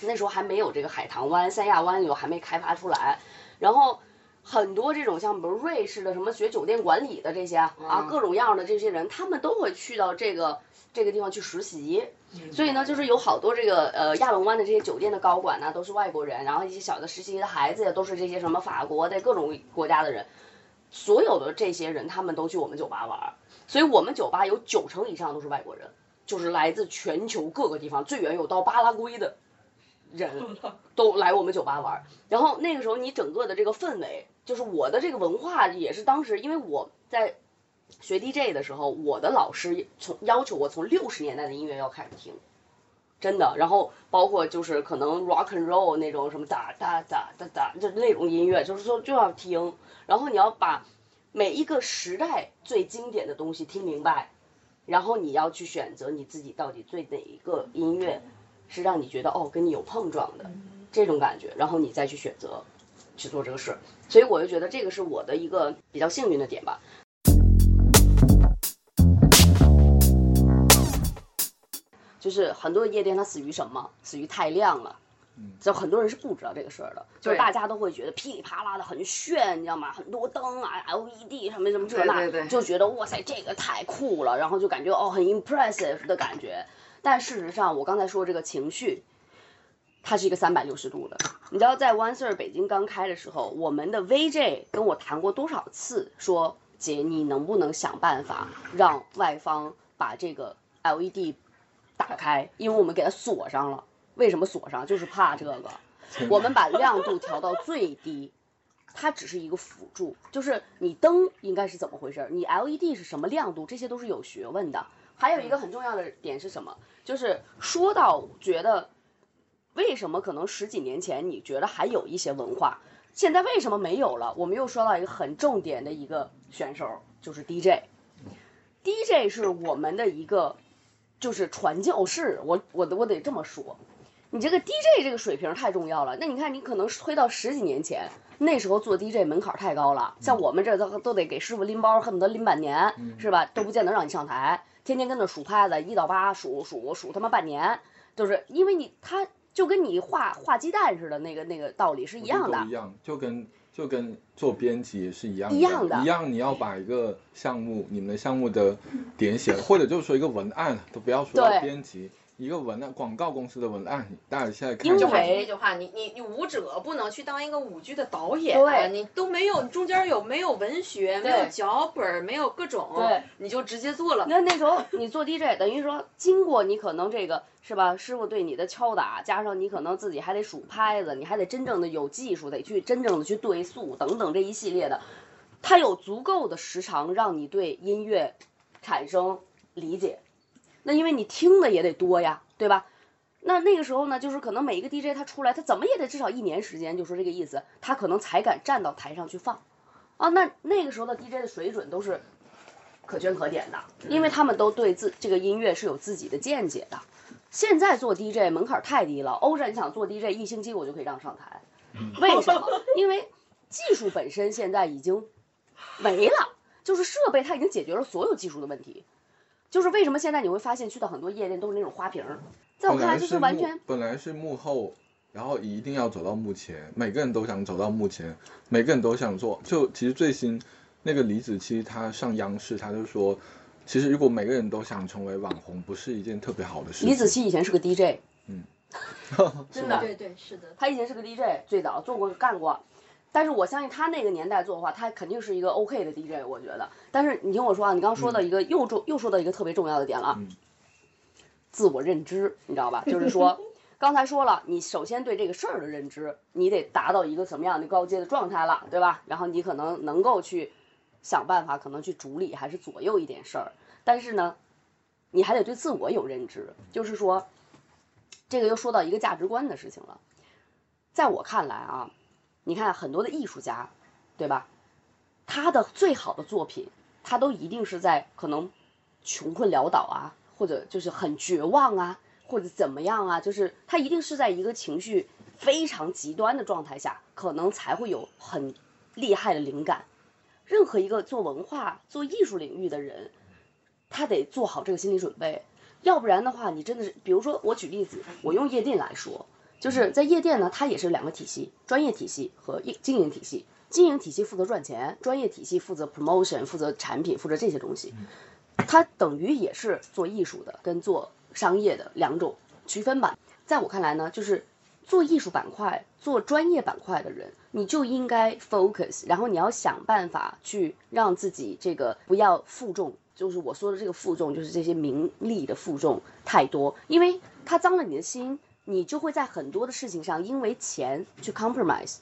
那时候还没有这个海棠湾、三亚湾有还没开发出来，然后很多这种像比如瑞士的什么学酒店管理的这些啊，啊各种样的这些人，他们都会去到这个这个地方去实习。所以呢，就是有好多这个呃亚龙湾的这些酒店的高管呢，都是外国人，然后一些小的实习的孩子呀，都是这些什么法国的各种国家的人。所有的这些人，他们都去我们酒吧玩儿，所以我们酒吧有九成以上都是外国人，就是来自全球各个地方，最远有到巴拉圭的人 都来我们酒吧玩儿。然后那个时候，你整个的这个氛围，就是我的这个文化也是当时，因为我在学 DJ 的时候，我的老师从要求我从六十年代的音乐要开始听。真的，然后包括就是可能 rock and roll 那种什么哒哒哒哒哒，就那种音乐，就是说就要听，然后你要把每一个时代最经典的东西听明白，然后你要去选择你自己到底最哪一个音乐是让你觉得哦跟你有碰撞的这种感觉，然后你再去选择去做这个事，所以我就觉得这个是我的一个比较幸运的点吧。就是很多夜店它死于什么？死于太亮了。就很多人是不知道这个事儿的，就是大家都会觉得噼里啪啦的很炫，你知道吗？很多灯啊，LED 什么什么这那，就觉得哇塞这个太酷了，然后就感觉哦很 impressive 的感觉。但事实上，我刚才说这个情绪，它是一个三百六十度的。你知道，在 One Sir 北京刚开的时候，我们的 VJ 跟我谈过多少次，说姐，你能不能想办法让外方把这个 LED 打开？因为我们给它锁上了。为什么锁上？就是怕这个。我们把亮度调到最低，它只是一个辅助，就是你灯应该是怎么回事，你 LED 是什么亮度，这些都是有学问的。还有一个很重要的点是什么？就是说到觉得为什么可能十几年前你觉得还有一些文化，现在为什么没有了？我们又说到一个很重点的一个选手，就是 DJ。DJ 是我们的一个就是传教士，我我我得这么说。你这个 DJ 这个水平太重要了。那你看，你可能推到十几年前，那时候做 DJ 门槛太高了，像我们这都都得给师傅拎包，恨不得拎半年，是吧？都不见得让你上台，天天跟那数拍子，一到八数数数他妈半年，就是因为你他就跟你画画鸡蛋似的，那个那个道理是一样的都一。样，就跟就跟做编辑也是一样的，一样的一样。你要把一个项目，你们的项目的点写，或者就是说一个文案，都不要说编辑，一个文案，广告公司的文案，大家现在看因为那句话，你你你舞者不能去当一个舞剧的导演，对你都没有，你中间有没有文学，没有脚本，没有各种，对，你就直接做了你。看那时候你做 DJ，等于说经过你可能这个是吧，师傅对你的敲打，加上你可能自己还得数拍子，你还得真正的有技术，得去真正的去对速等等这一系列的，它有足够的时长让你对音乐产生理解。那因为你听的也得多呀，对吧？那那个时候呢，就是可能每一个 DJ 他出来，他怎么也得至少一年时间，就说这个意思，他可能才敢站到台上去放。啊，那那个时候的 DJ 的水准都是可圈可点的，因为他们都对自这个音乐是有自己的见解的。现在做 DJ 门槛太低了，欧你想做 DJ，一星期我就可以让上台。为什么？因为技术本身现在已经没了，就是设备它已经解决了所有技术的问题。就是为什么现在你会发现去到很多夜店都是那种花瓶儿，在我看来就是完全本来是幕后，然后一定要走到幕前，每个人都想走到幕前，每个人都想做。就其实最新那个李子柒他上央视，他就说，其实如果每个人都想成为网红，不是一件特别好的事情。李子柒以前是个 DJ，嗯，真的对对是的，他以前是个 DJ，最早做过干过。但是我相信他那个年代做的话，他肯定是一个 OK 的 DJ，我觉得。但是你听我说啊，你刚刚说的一个又重又说到一个特别重要的点了，自我认知，你知道吧？就是说，刚才说了，你首先对这个事儿的认知，你得达到一个什么样的高阶的状态了，对吧？然后你可能能够去想办法，可能去主理还是左右一点事儿。但是呢，你还得对自我有认知，就是说，这个又说到一个价值观的事情了。在我看来啊。你看很多的艺术家，对吧？他的最好的作品，他都一定是在可能穷困潦倒啊，或者就是很绝望啊，或者怎么样啊，就是他一定是在一个情绪非常极端的状态下，可能才会有很厉害的灵感。任何一个做文化、做艺术领域的人，他得做好这个心理准备，要不然的话，你真的是，比如说我举例子，我用夜店来说。就是在夜店呢，它也是两个体系，专业体系和经营体系。经营体系负责赚钱，专业体系负责 promotion，负责产品，负责这些东西。它等于也是做艺术的跟做商业的两种区分吧。在我看来呢，就是做艺术板块、做专业板块的人，你就应该 focus，然后你要想办法去让自己这个不要负重，就是我说的这个负重，就是这些名利的负重太多，因为它脏了你的心。你就会在很多的事情上因为钱去 compromise。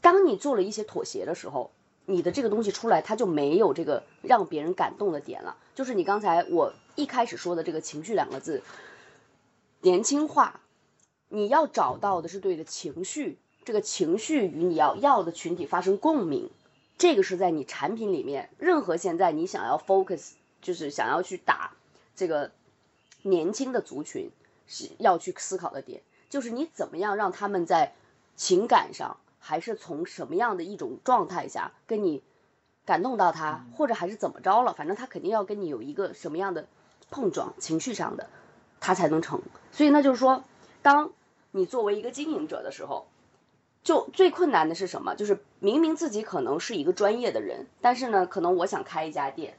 当你做了一些妥协的时候，你的这个东西出来，它就没有这个让别人感动的点了。就是你刚才我一开始说的这个情绪两个字，年轻化，你要找到的是对的情绪，这个情绪与你要要的群体发生共鸣，这个是在你产品里面，任何现在你想要 focus，就是想要去打这个年轻的族群。是要去思考的点，就是你怎么样让他们在情感上，还是从什么样的一种状态下跟你感动到他，或者还是怎么着了，反正他肯定要跟你有一个什么样的碰撞，情绪上的，他才能成。所以那就是说，当你作为一个经营者的时候，就最困难的是什么？就是明明自己可能是一个专业的人，但是呢，可能我想开一家店。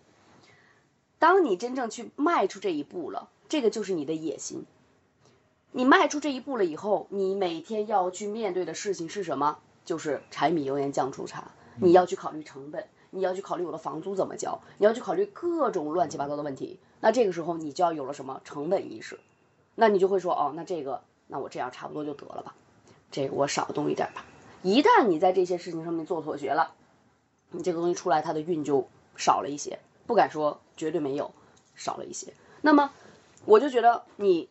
当你真正去迈出这一步了，这个就是你的野心。你迈出这一步了以后，你每天要去面对的事情是什么？就是柴米油盐酱醋茶。你要去考虑成本，你要去考虑我的房租怎么交，你要去考虑各种乱七八糟的问题。那这个时候你就要有了什么成本意识？那你就会说，哦，那这个，那我这样差不多就得了吧，这个我少动一点吧。一旦你在这些事情上面做妥协了，你这个东西出来，它的运就少了一些，不敢说绝对没有，少了一些。那么我就觉得你。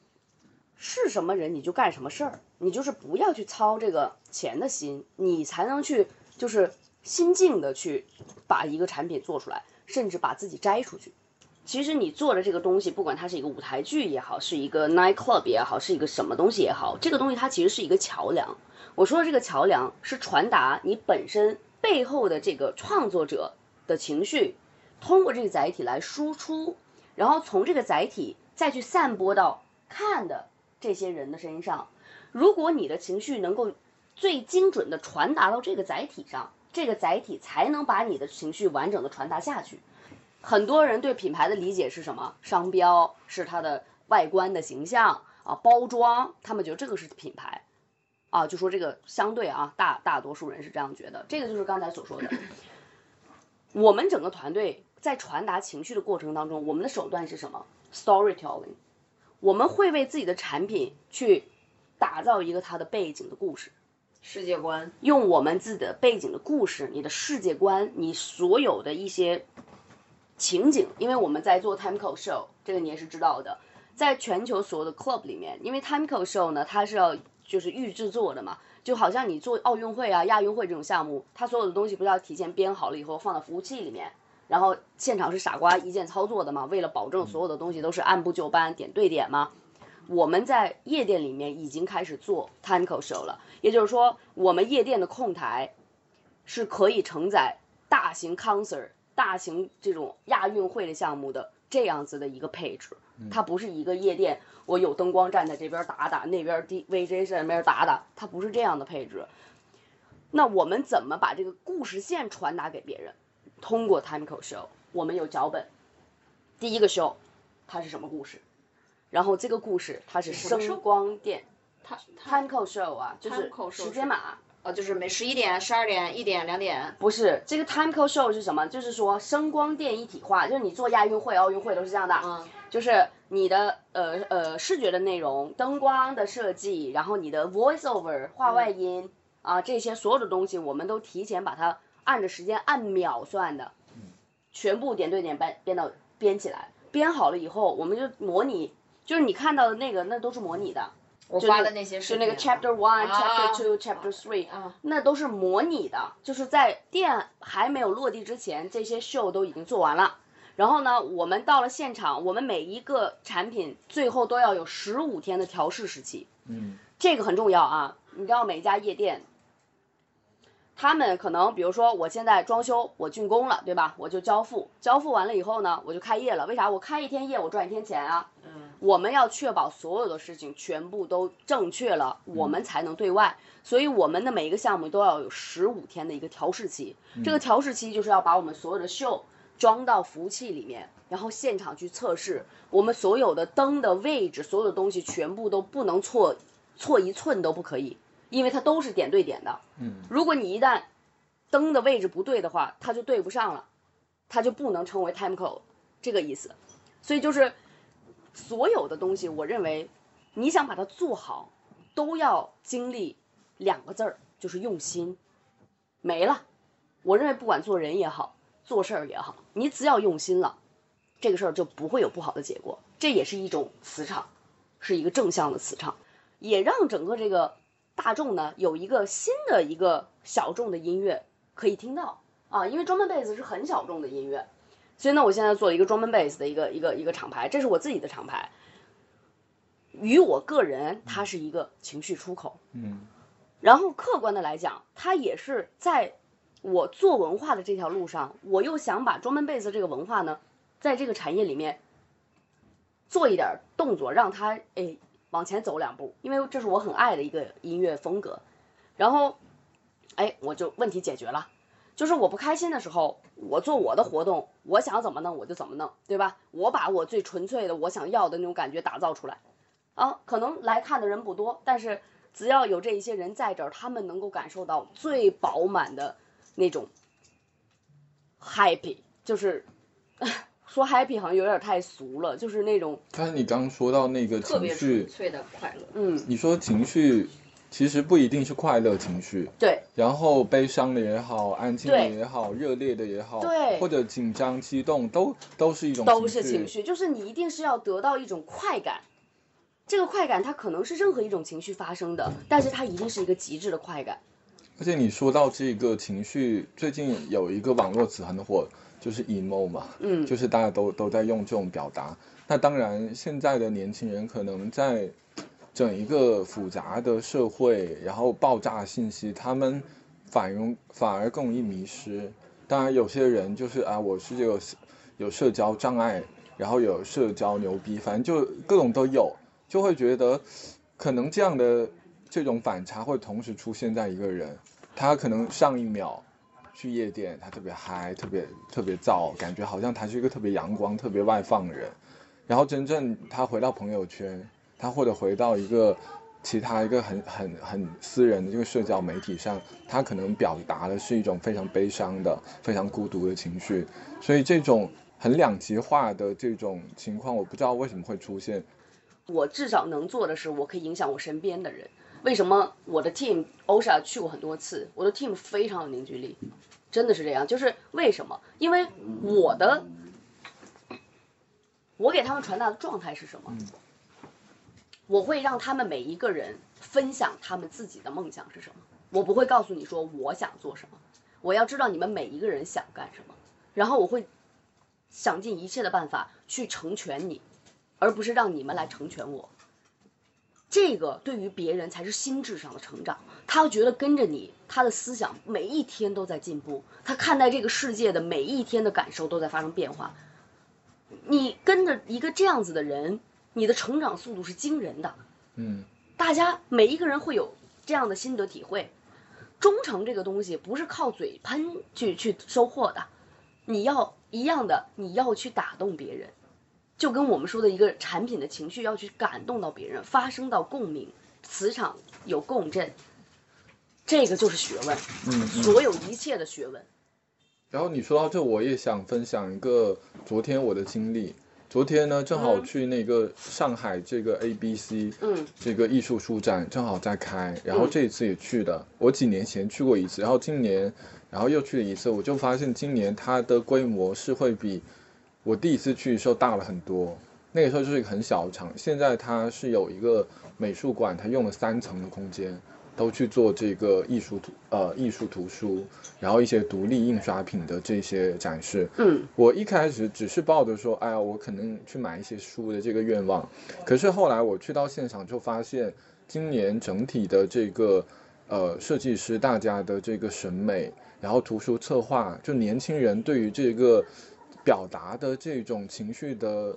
是什么人你就干什么事儿，你就是不要去操这个钱的心，你才能去就是心静的去把一个产品做出来，甚至把自己摘出去。其实你做的这个东西，不管它是一个舞台剧也好，是一个 night club 也好，是一个什么东西也好，这个东西它其实是一个桥梁。我说的这个桥梁是传达你本身背后的这个创作者的情绪，通过这个载体来输出，然后从这个载体再去散播到看的。这些人的身上，如果你的情绪能够最精准的传达到这个载体上，这个载体才能把你的情绪完整的传达下去。很多人对品牌的理解是什么？商标是它的外观的形象啊，包装，他们觉得这个是品牌啊，就说这个相对啊，大大多数人是这样觉得。这个就是刚才所说的，我们整个团队在传达情绪的过程当中，我们的手段是什么？Storytelling。我们会为自己的产品去打造一个它的背景的故事、世界观，用我们自己的背景的故事、你的世界观、你所有的一些情景，因为我们在做 Time Code Show，这个你也是知道的，在全球所有的 club 里面，因为 Timeco Show 呢，它是要就是预制作的嘛，就好像你做奥运会啊、亚运会这种项目，它所有的东西不是要提前编好了以后放到服务器里面，然后现场是傻瓜一键操作的嘛，为了保证所有的东西都是按部就班、点对点嘛。我们在夜店里面已经开始做 Timeco Show 了，也就是说，我们夜店的控台是可以承载大型 concert、大型这种亚运会的项目的这样子的一个配置。它不是一个夜店，我有灯光站在这边打打，那边 D VJ 在那边打打，它不是这样的配置。那我们怎么把这个故事线传达给别人？通过 Timeco Show，我们有脚本。第一个 show，它是什么故事？然后这个故事它是？声光电他他 Timeco Show 啊，就是时间码。呃，就是每十一点、十二点、一点、两点，不是这个 time code Show 是什么？就是说声光电一体化，就是你做亚运会、奥运会都是这样的，嗯，就是你的呃呃视觉的内容、灯光的设计，然后你的 voice over 话外音、啊这些所有的东西，我们都提前把它按着时间按秒算的，全部点对点编编到编起来，编好了以后，我们就模拟，就是你看到的那个那都是模拟的，我发的那些是那个 Chapter One、啊 Chapter Two、Chapter Three，啊，那都是模拟的，就是在店还没有落地之前，这些 show 都已经做完了。然后呢，我们到了现场，我们每一个产品最后都要有十五天的调试时期，嗯这个很重要啊。你知道每一家夜店，他们可能比如说我现在装修，我竣工了，对吧？我就交付，交付完了以后呢，我就开业了。为啥？我开一天业，我赚一天钱啊。嗯，我们要确保所有的事情全部都正确了，我们才能对外。所以我们的每一个项目都要有十五天的一个调试期。这个调试期就是要把我们所有的秀装到服务器里面，然后现场去测试。我们所有的灯的位置，所有的东西全部都不能错错一寸都不可以，因为它都是点对点的。嗯如果你一旦灯的位置不对的话，它就对不上了，它就不能称为 time code 这个意思。所以就是所有的东西，我认为你想把它做好，都要经历两个字儿，就是用心。没了，我认为不管做人也好，做事儿也好，你只要用心了，这个事儿就不会有不好的结果。这也是一种磁场，是一个正向的磁场，也让整个这个大众呢有一个新的一个小众的音乐可以听到。啊，因为专门贝斯是很小众的音乐，所以呢，我现在做一个专门贝斯的一个一个一个厂牌，这是我自己的厂牌。于我个人，它是一个情绪出口，嗯。然后客观的来讲，它也是在我做文化的这条路上，我又想把专门贝斯这个文化呢，在这个产业里面做一点动作，让它哎往前走两步，因为这是我很爱的一个音乐风格。然后，哎，我就问题解决了，就是我不开心的时候，我做我的活动，我想怎么弄我就怎么弄，对吧？我把我最纯粹的我想要的那种感觉打造出来，啊，可能来看的人不多，但是只要有这一些人在这儿，他们能够感受到最饱满的那种 happy，就是说 happy 好像有点太俗了，就是那种但是你刚说到那个特别情绪纯，粹的快乐。嗯，你说情绪其实不一定是快乐情绪，对然后悲伤的也好，安静的也好，热烈的也好，对或者紧张、激动，都都是一种都是情绪，就是你一定是要得到一种快感。这个快感它可能是任何一种情绪发生的，但是它一定是一个极致的快感。而且你说到这个情绪，最近有一个网络词很火，就是 emo 嘛，嗯，就是大家都都在用这种表达。那当然，现在的年轻人可能在整一个复杂的社会，然后爆炸信息，他们反容反而更容易迷失。当然，有些人就是啊，我是这个有社交障碍，然后有社交牛逼，反正就各种都有，就会觉得可能这样的这种反差会同时出现在一个人，他可能上一秒去夜店，他特别嗨，特别特别燥，感觉好像他是一个特别阳光、特别外放的人，然后真正他回到朋友圈，他或者回到一个其他一个很很很私人的这个社交媒体上，他可能表达的是一种非常悲伤的、非常孤独的情绪，所以这种很两极化的这种情况，我不知道为什么会出现。我至少能做的是，我可以影响我身边的人。为什么我的 team OSHA 去过很多次，我的 team 非常有凝聚力，真的是这样。就是为什么？因为我的，我给他们传达的状态是什么？我会让他们每一个人分享他们自己的梦想是什么。我不会告诉你说我想做什么，我要知道你们每一个人想干什么，然后我会想尽一切的办法去成全你，而不是让你们来成全我。这个对于别人才是心智上的成长，他觉得跟着你，他的思想每一天都在进步，他看待这个世界的每一天的感受都在发生变化。你跟着一个这样子的人，你的成长速度是惊人的。嗯，大家每一个人会有这样的心得体会。忠诚这个东西不是靠嘴喷去去收获的，你要一样的，你要去打动别人，就跟我们说的一个产品的情绪要去感动到别人，发生到共鸣，磁场有共振，这个就是学问，嗯嗯所有一切的学问。然后你说到这，我也想分享一个昨天我的经历。昨天呢，正好去那个上海这个 ABC，嗯这个艺术书展正好在开，然后这一次也去的。我几年前去过一次，然后今年，然后又去了一次，我就发现今年它的规模是会比我第一次去的时候大了很多。那个时候就是一个很小的场，现在它是有一个美术馆，它用了三层的空间，都去做这个艺术图呃艺术图书，然后一些独立印刷品的这些展示。嗯我一开始只是抱着说，哎呀，我可能去买一些书的这个愿望，可是后来我去到现场就发现，今年整体的这个呃设计师大家的这个审美，然后图书策划，就年轻人对于这个表达的这种情绪的，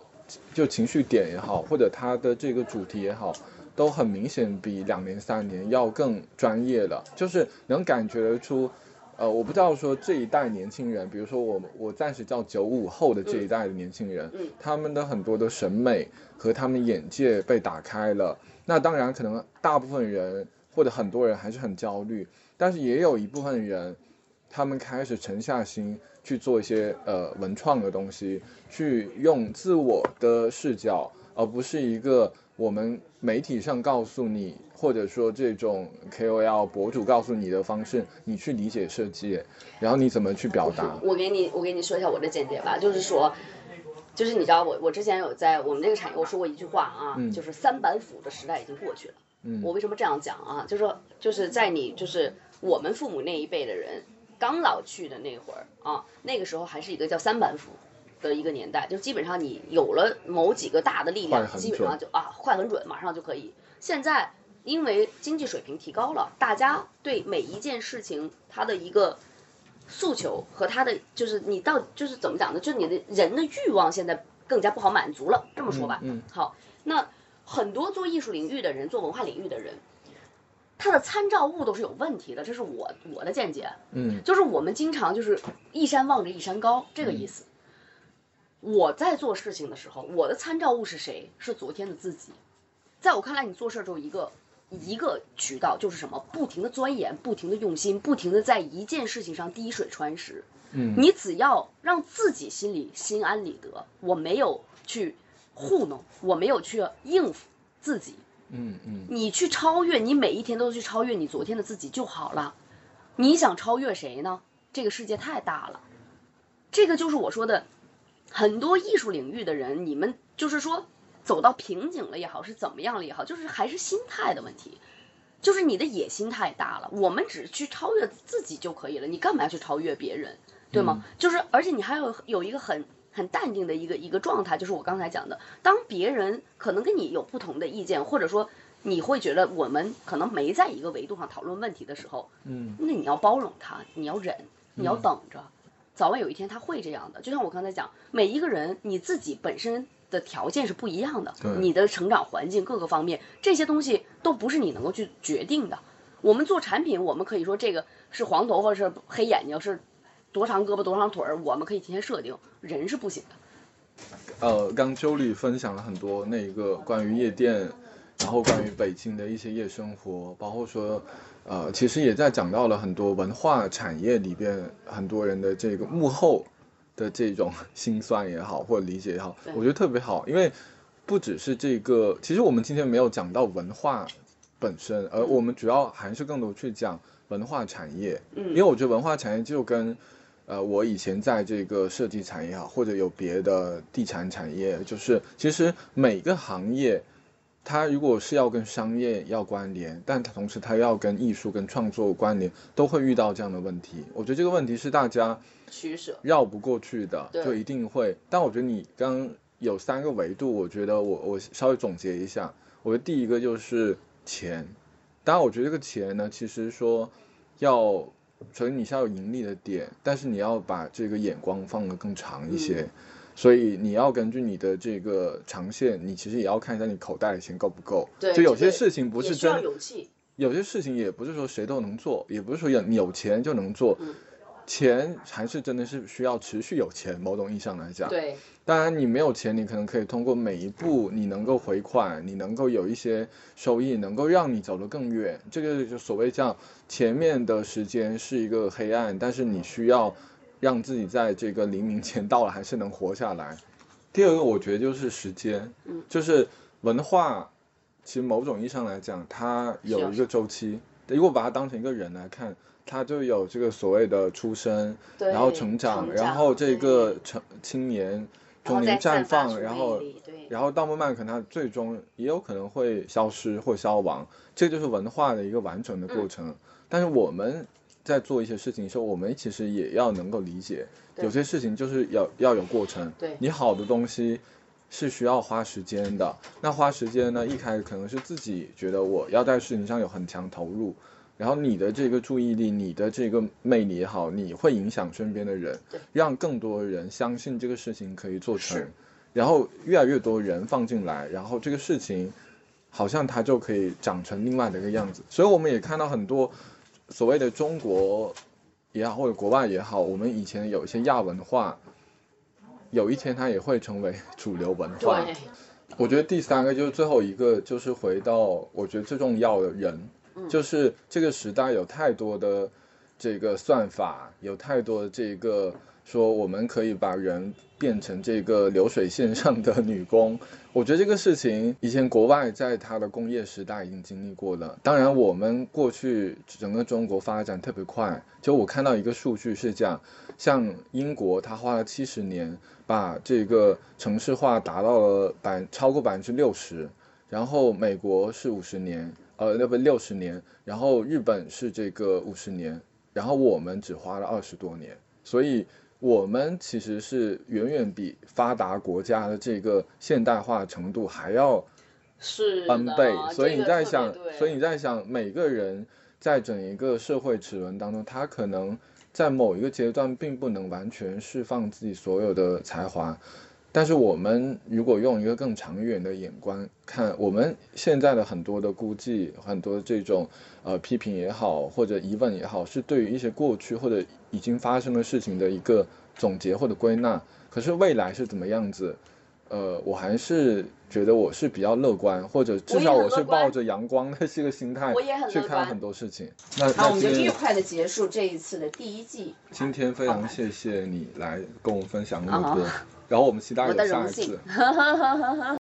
就情绪点也好，或者他的这个主题也好。都很明显比两年三年要更专业了，就是能感觉得出，呃，我不知道说这一代年轻人，比如说我我暂时叫九五后的这一代的年轻人，嗯他们的很多的审美和他们眼界被打开了。那当然，可能大部分人或者很多人还是很焦虑，但是也有一部分人，他们开始沉下心去做一些呃文创的东西，去用自我的视角，而不是一个我们媒体上告诉你，或者说这种 KOL 博主告诉你的方式，你去理解设计，然后你怎么去表达。我给你，我给你说一下我的见解吧，就是说，就是你知道我我之前有在我们这个产业我说过一句话啊，嗯就是三板斧的时代已经过去了。嗯我为什么这样讲啊？就是说，就是在你就是我们父母那一辈的人刚老去的那会儿啊，那个时候还是一个叫三板斧的一个年代，就基本上你有了某几个大的力量，基本上就啊快很准，马上就可以。现在因为经济水平提高了，大家对每一件事情它的一个诉求和他的就是你到就是怎么讲呢？就是你的人的欲望现在更加不好满足了。这么说吧，嗯嗯好，那很多做艺术领域的人，做文化领域的人，他的参照物都是有问题的，这是我我的见解。嗯就是我们经常就是一山望着一山高这个意思。我在做事情的时候，我的参照物是谁？是昨天的自己。在我看来，你做事儿只有一个一个渠道，就是什么？不停的钻研，不停的用心，不停的在一件事情上滴水穿石。嗯，你只要让自己心里心安理得，我没有去糊弄，我没有去应付自己，嗯嗯你去超越，你每一天都去超越你昨天的自己就好了。你想超越谁呢？这个世界太大了，这个就是我说的，很多艺术领域的人，你们就是说走到瓶颈了也好，是怎么样了也好，就是还是心态的问题，就是你的野心太大了。我们只去超越自己就可以了，你干嘛要去超越别人，对吗？就是而且你还有有一个很很淡定的一个一个状态，就是我刚才讲的，当别人可能跟你有不同的意见，或者说你会觉得我们可能没在一个维度上讨论问题的时候，嗯。那你要包容他，你要忍，你要等着，早晚有一天他会这样的。就像我刚才讲，每一个人你自己本身的条件是不一样的对，你的成长环境各个方面，这些东西都不是你能够去决定的。我们做产品，我们可以说这个是黄头发，是黑眼睛，是多长胳膊多长腿儿，我们可以提前设定，人是不行的。呃，刚周丽分享了很多那个关于夜店，然后关于北京的一些夜生活，包括说，呃，其实也在讲到了很多文化产业里边很多人的这个幕后的这种 辛酸也好，或者理解也好，我觉得特别好，因为不只是这个，其实我们今天没有讲到文化本身，而我们主要还是更多去讲文化产业，嗯因为我觉得文化产业就跟呃，我以前在这个设计产业啊，或者有别的地产产业，就是其实每个行业它如果是要跟商业要关联，但它同时它要跟艺术跟创作关联，都会遇到这样的问题。我觉得这个问题是大家取舍。绕不过去的，就一定会。但我觉得你刚刚有三个维度，我觉得我我稍微总结一下，我觉得第一个就是钱。当然，我觉得这个钱呢，其实说要，首先你是要有盈利的点，但是你要把这个眼光放得更长一些。所以你要根据你的这个长线，你其实也要看一下你口袋的钱够不够。对就有些事情不是真。有些事情也不是说谁都能做，也不是说有有钱就能做。嗯钱还是真的是需要持续有钱，某种意义上来讲。对，当然，你没有钱，你可能可以通过每一步，你能够回款，你能够有一些收益，能够让你走得更远。这个就所谓叫前面的时间是一个黑暗，但是你需要让自己在这个黎明前到了还是能活下来。第二个，我觉得就是时间，嗯就是文化，其实某种意义上来讲，它有一个周期。如果把它当成一个人来看，它就有这个所谓的出生，然后成长，然后这个成青年、中年绽放，然后然后到慢慢可能它最终也有可能会消失或消亡，这就是文化的一个完整的嗯过程。但是我们在做一些事情的时候，我们其实也要能够理解，有些事情就是要要有过程。对你好的东西是需要花时间的。那花时间呢，一开始可能是自己觉得我要在事情上有很强投入，然后你的这个注意力、你的这个魅力也好，你会影响身边的人，让更多人相信这个事情可以做成，然后越来越多人放进来，然后这个事情好像它就可以长成另外的一个样子。所以我们也看到很多所谓的中国也好，或者国外也好，我们以前有一些亚文化，有一天它也会成为 主流文化。对，我觉得第三个就是最后一个，就是回到我觉得最重要的人，就是这个时代有太多的这个算法，有太多的这个说我们可以把人变成这个流水线上的女工。我觉得这个事情以前国外在它的工业时代已经经历过了，当然我们过去整个中国发展特别快，就我看到一个数据是这样，像英国它花了七十年把这个城市化达到了百超过百分之六十，然后美国是五十年，呃，那不六十年，然后日本是这个五十年，然后我们只花了二十多年，所以我们其实是远远比发达国家的这个现代化程度还要是 N 倍，所以你在想，所以你在想，每个人在整一个社会齿轮当中，他可能在某一个阶段并不能完全释放自己所有的才华，但是我们如果用一个更长远的眼光看，我们现在的很多的估计，很多这种呃批评也好，或者疑问也好，是对于一些过去或者已经发生的事情的一个总结或者归纳。可是未来是怎么样子？呃，我还是觉得我是比较乐观，或者至少我是抱着阳光的这个心态我也很去看乐观很多事情。那我们就愉快的结束这一次的第一季。今天非常谢谢你来跟我们分享那么多啊，然后我们期待我有下一次。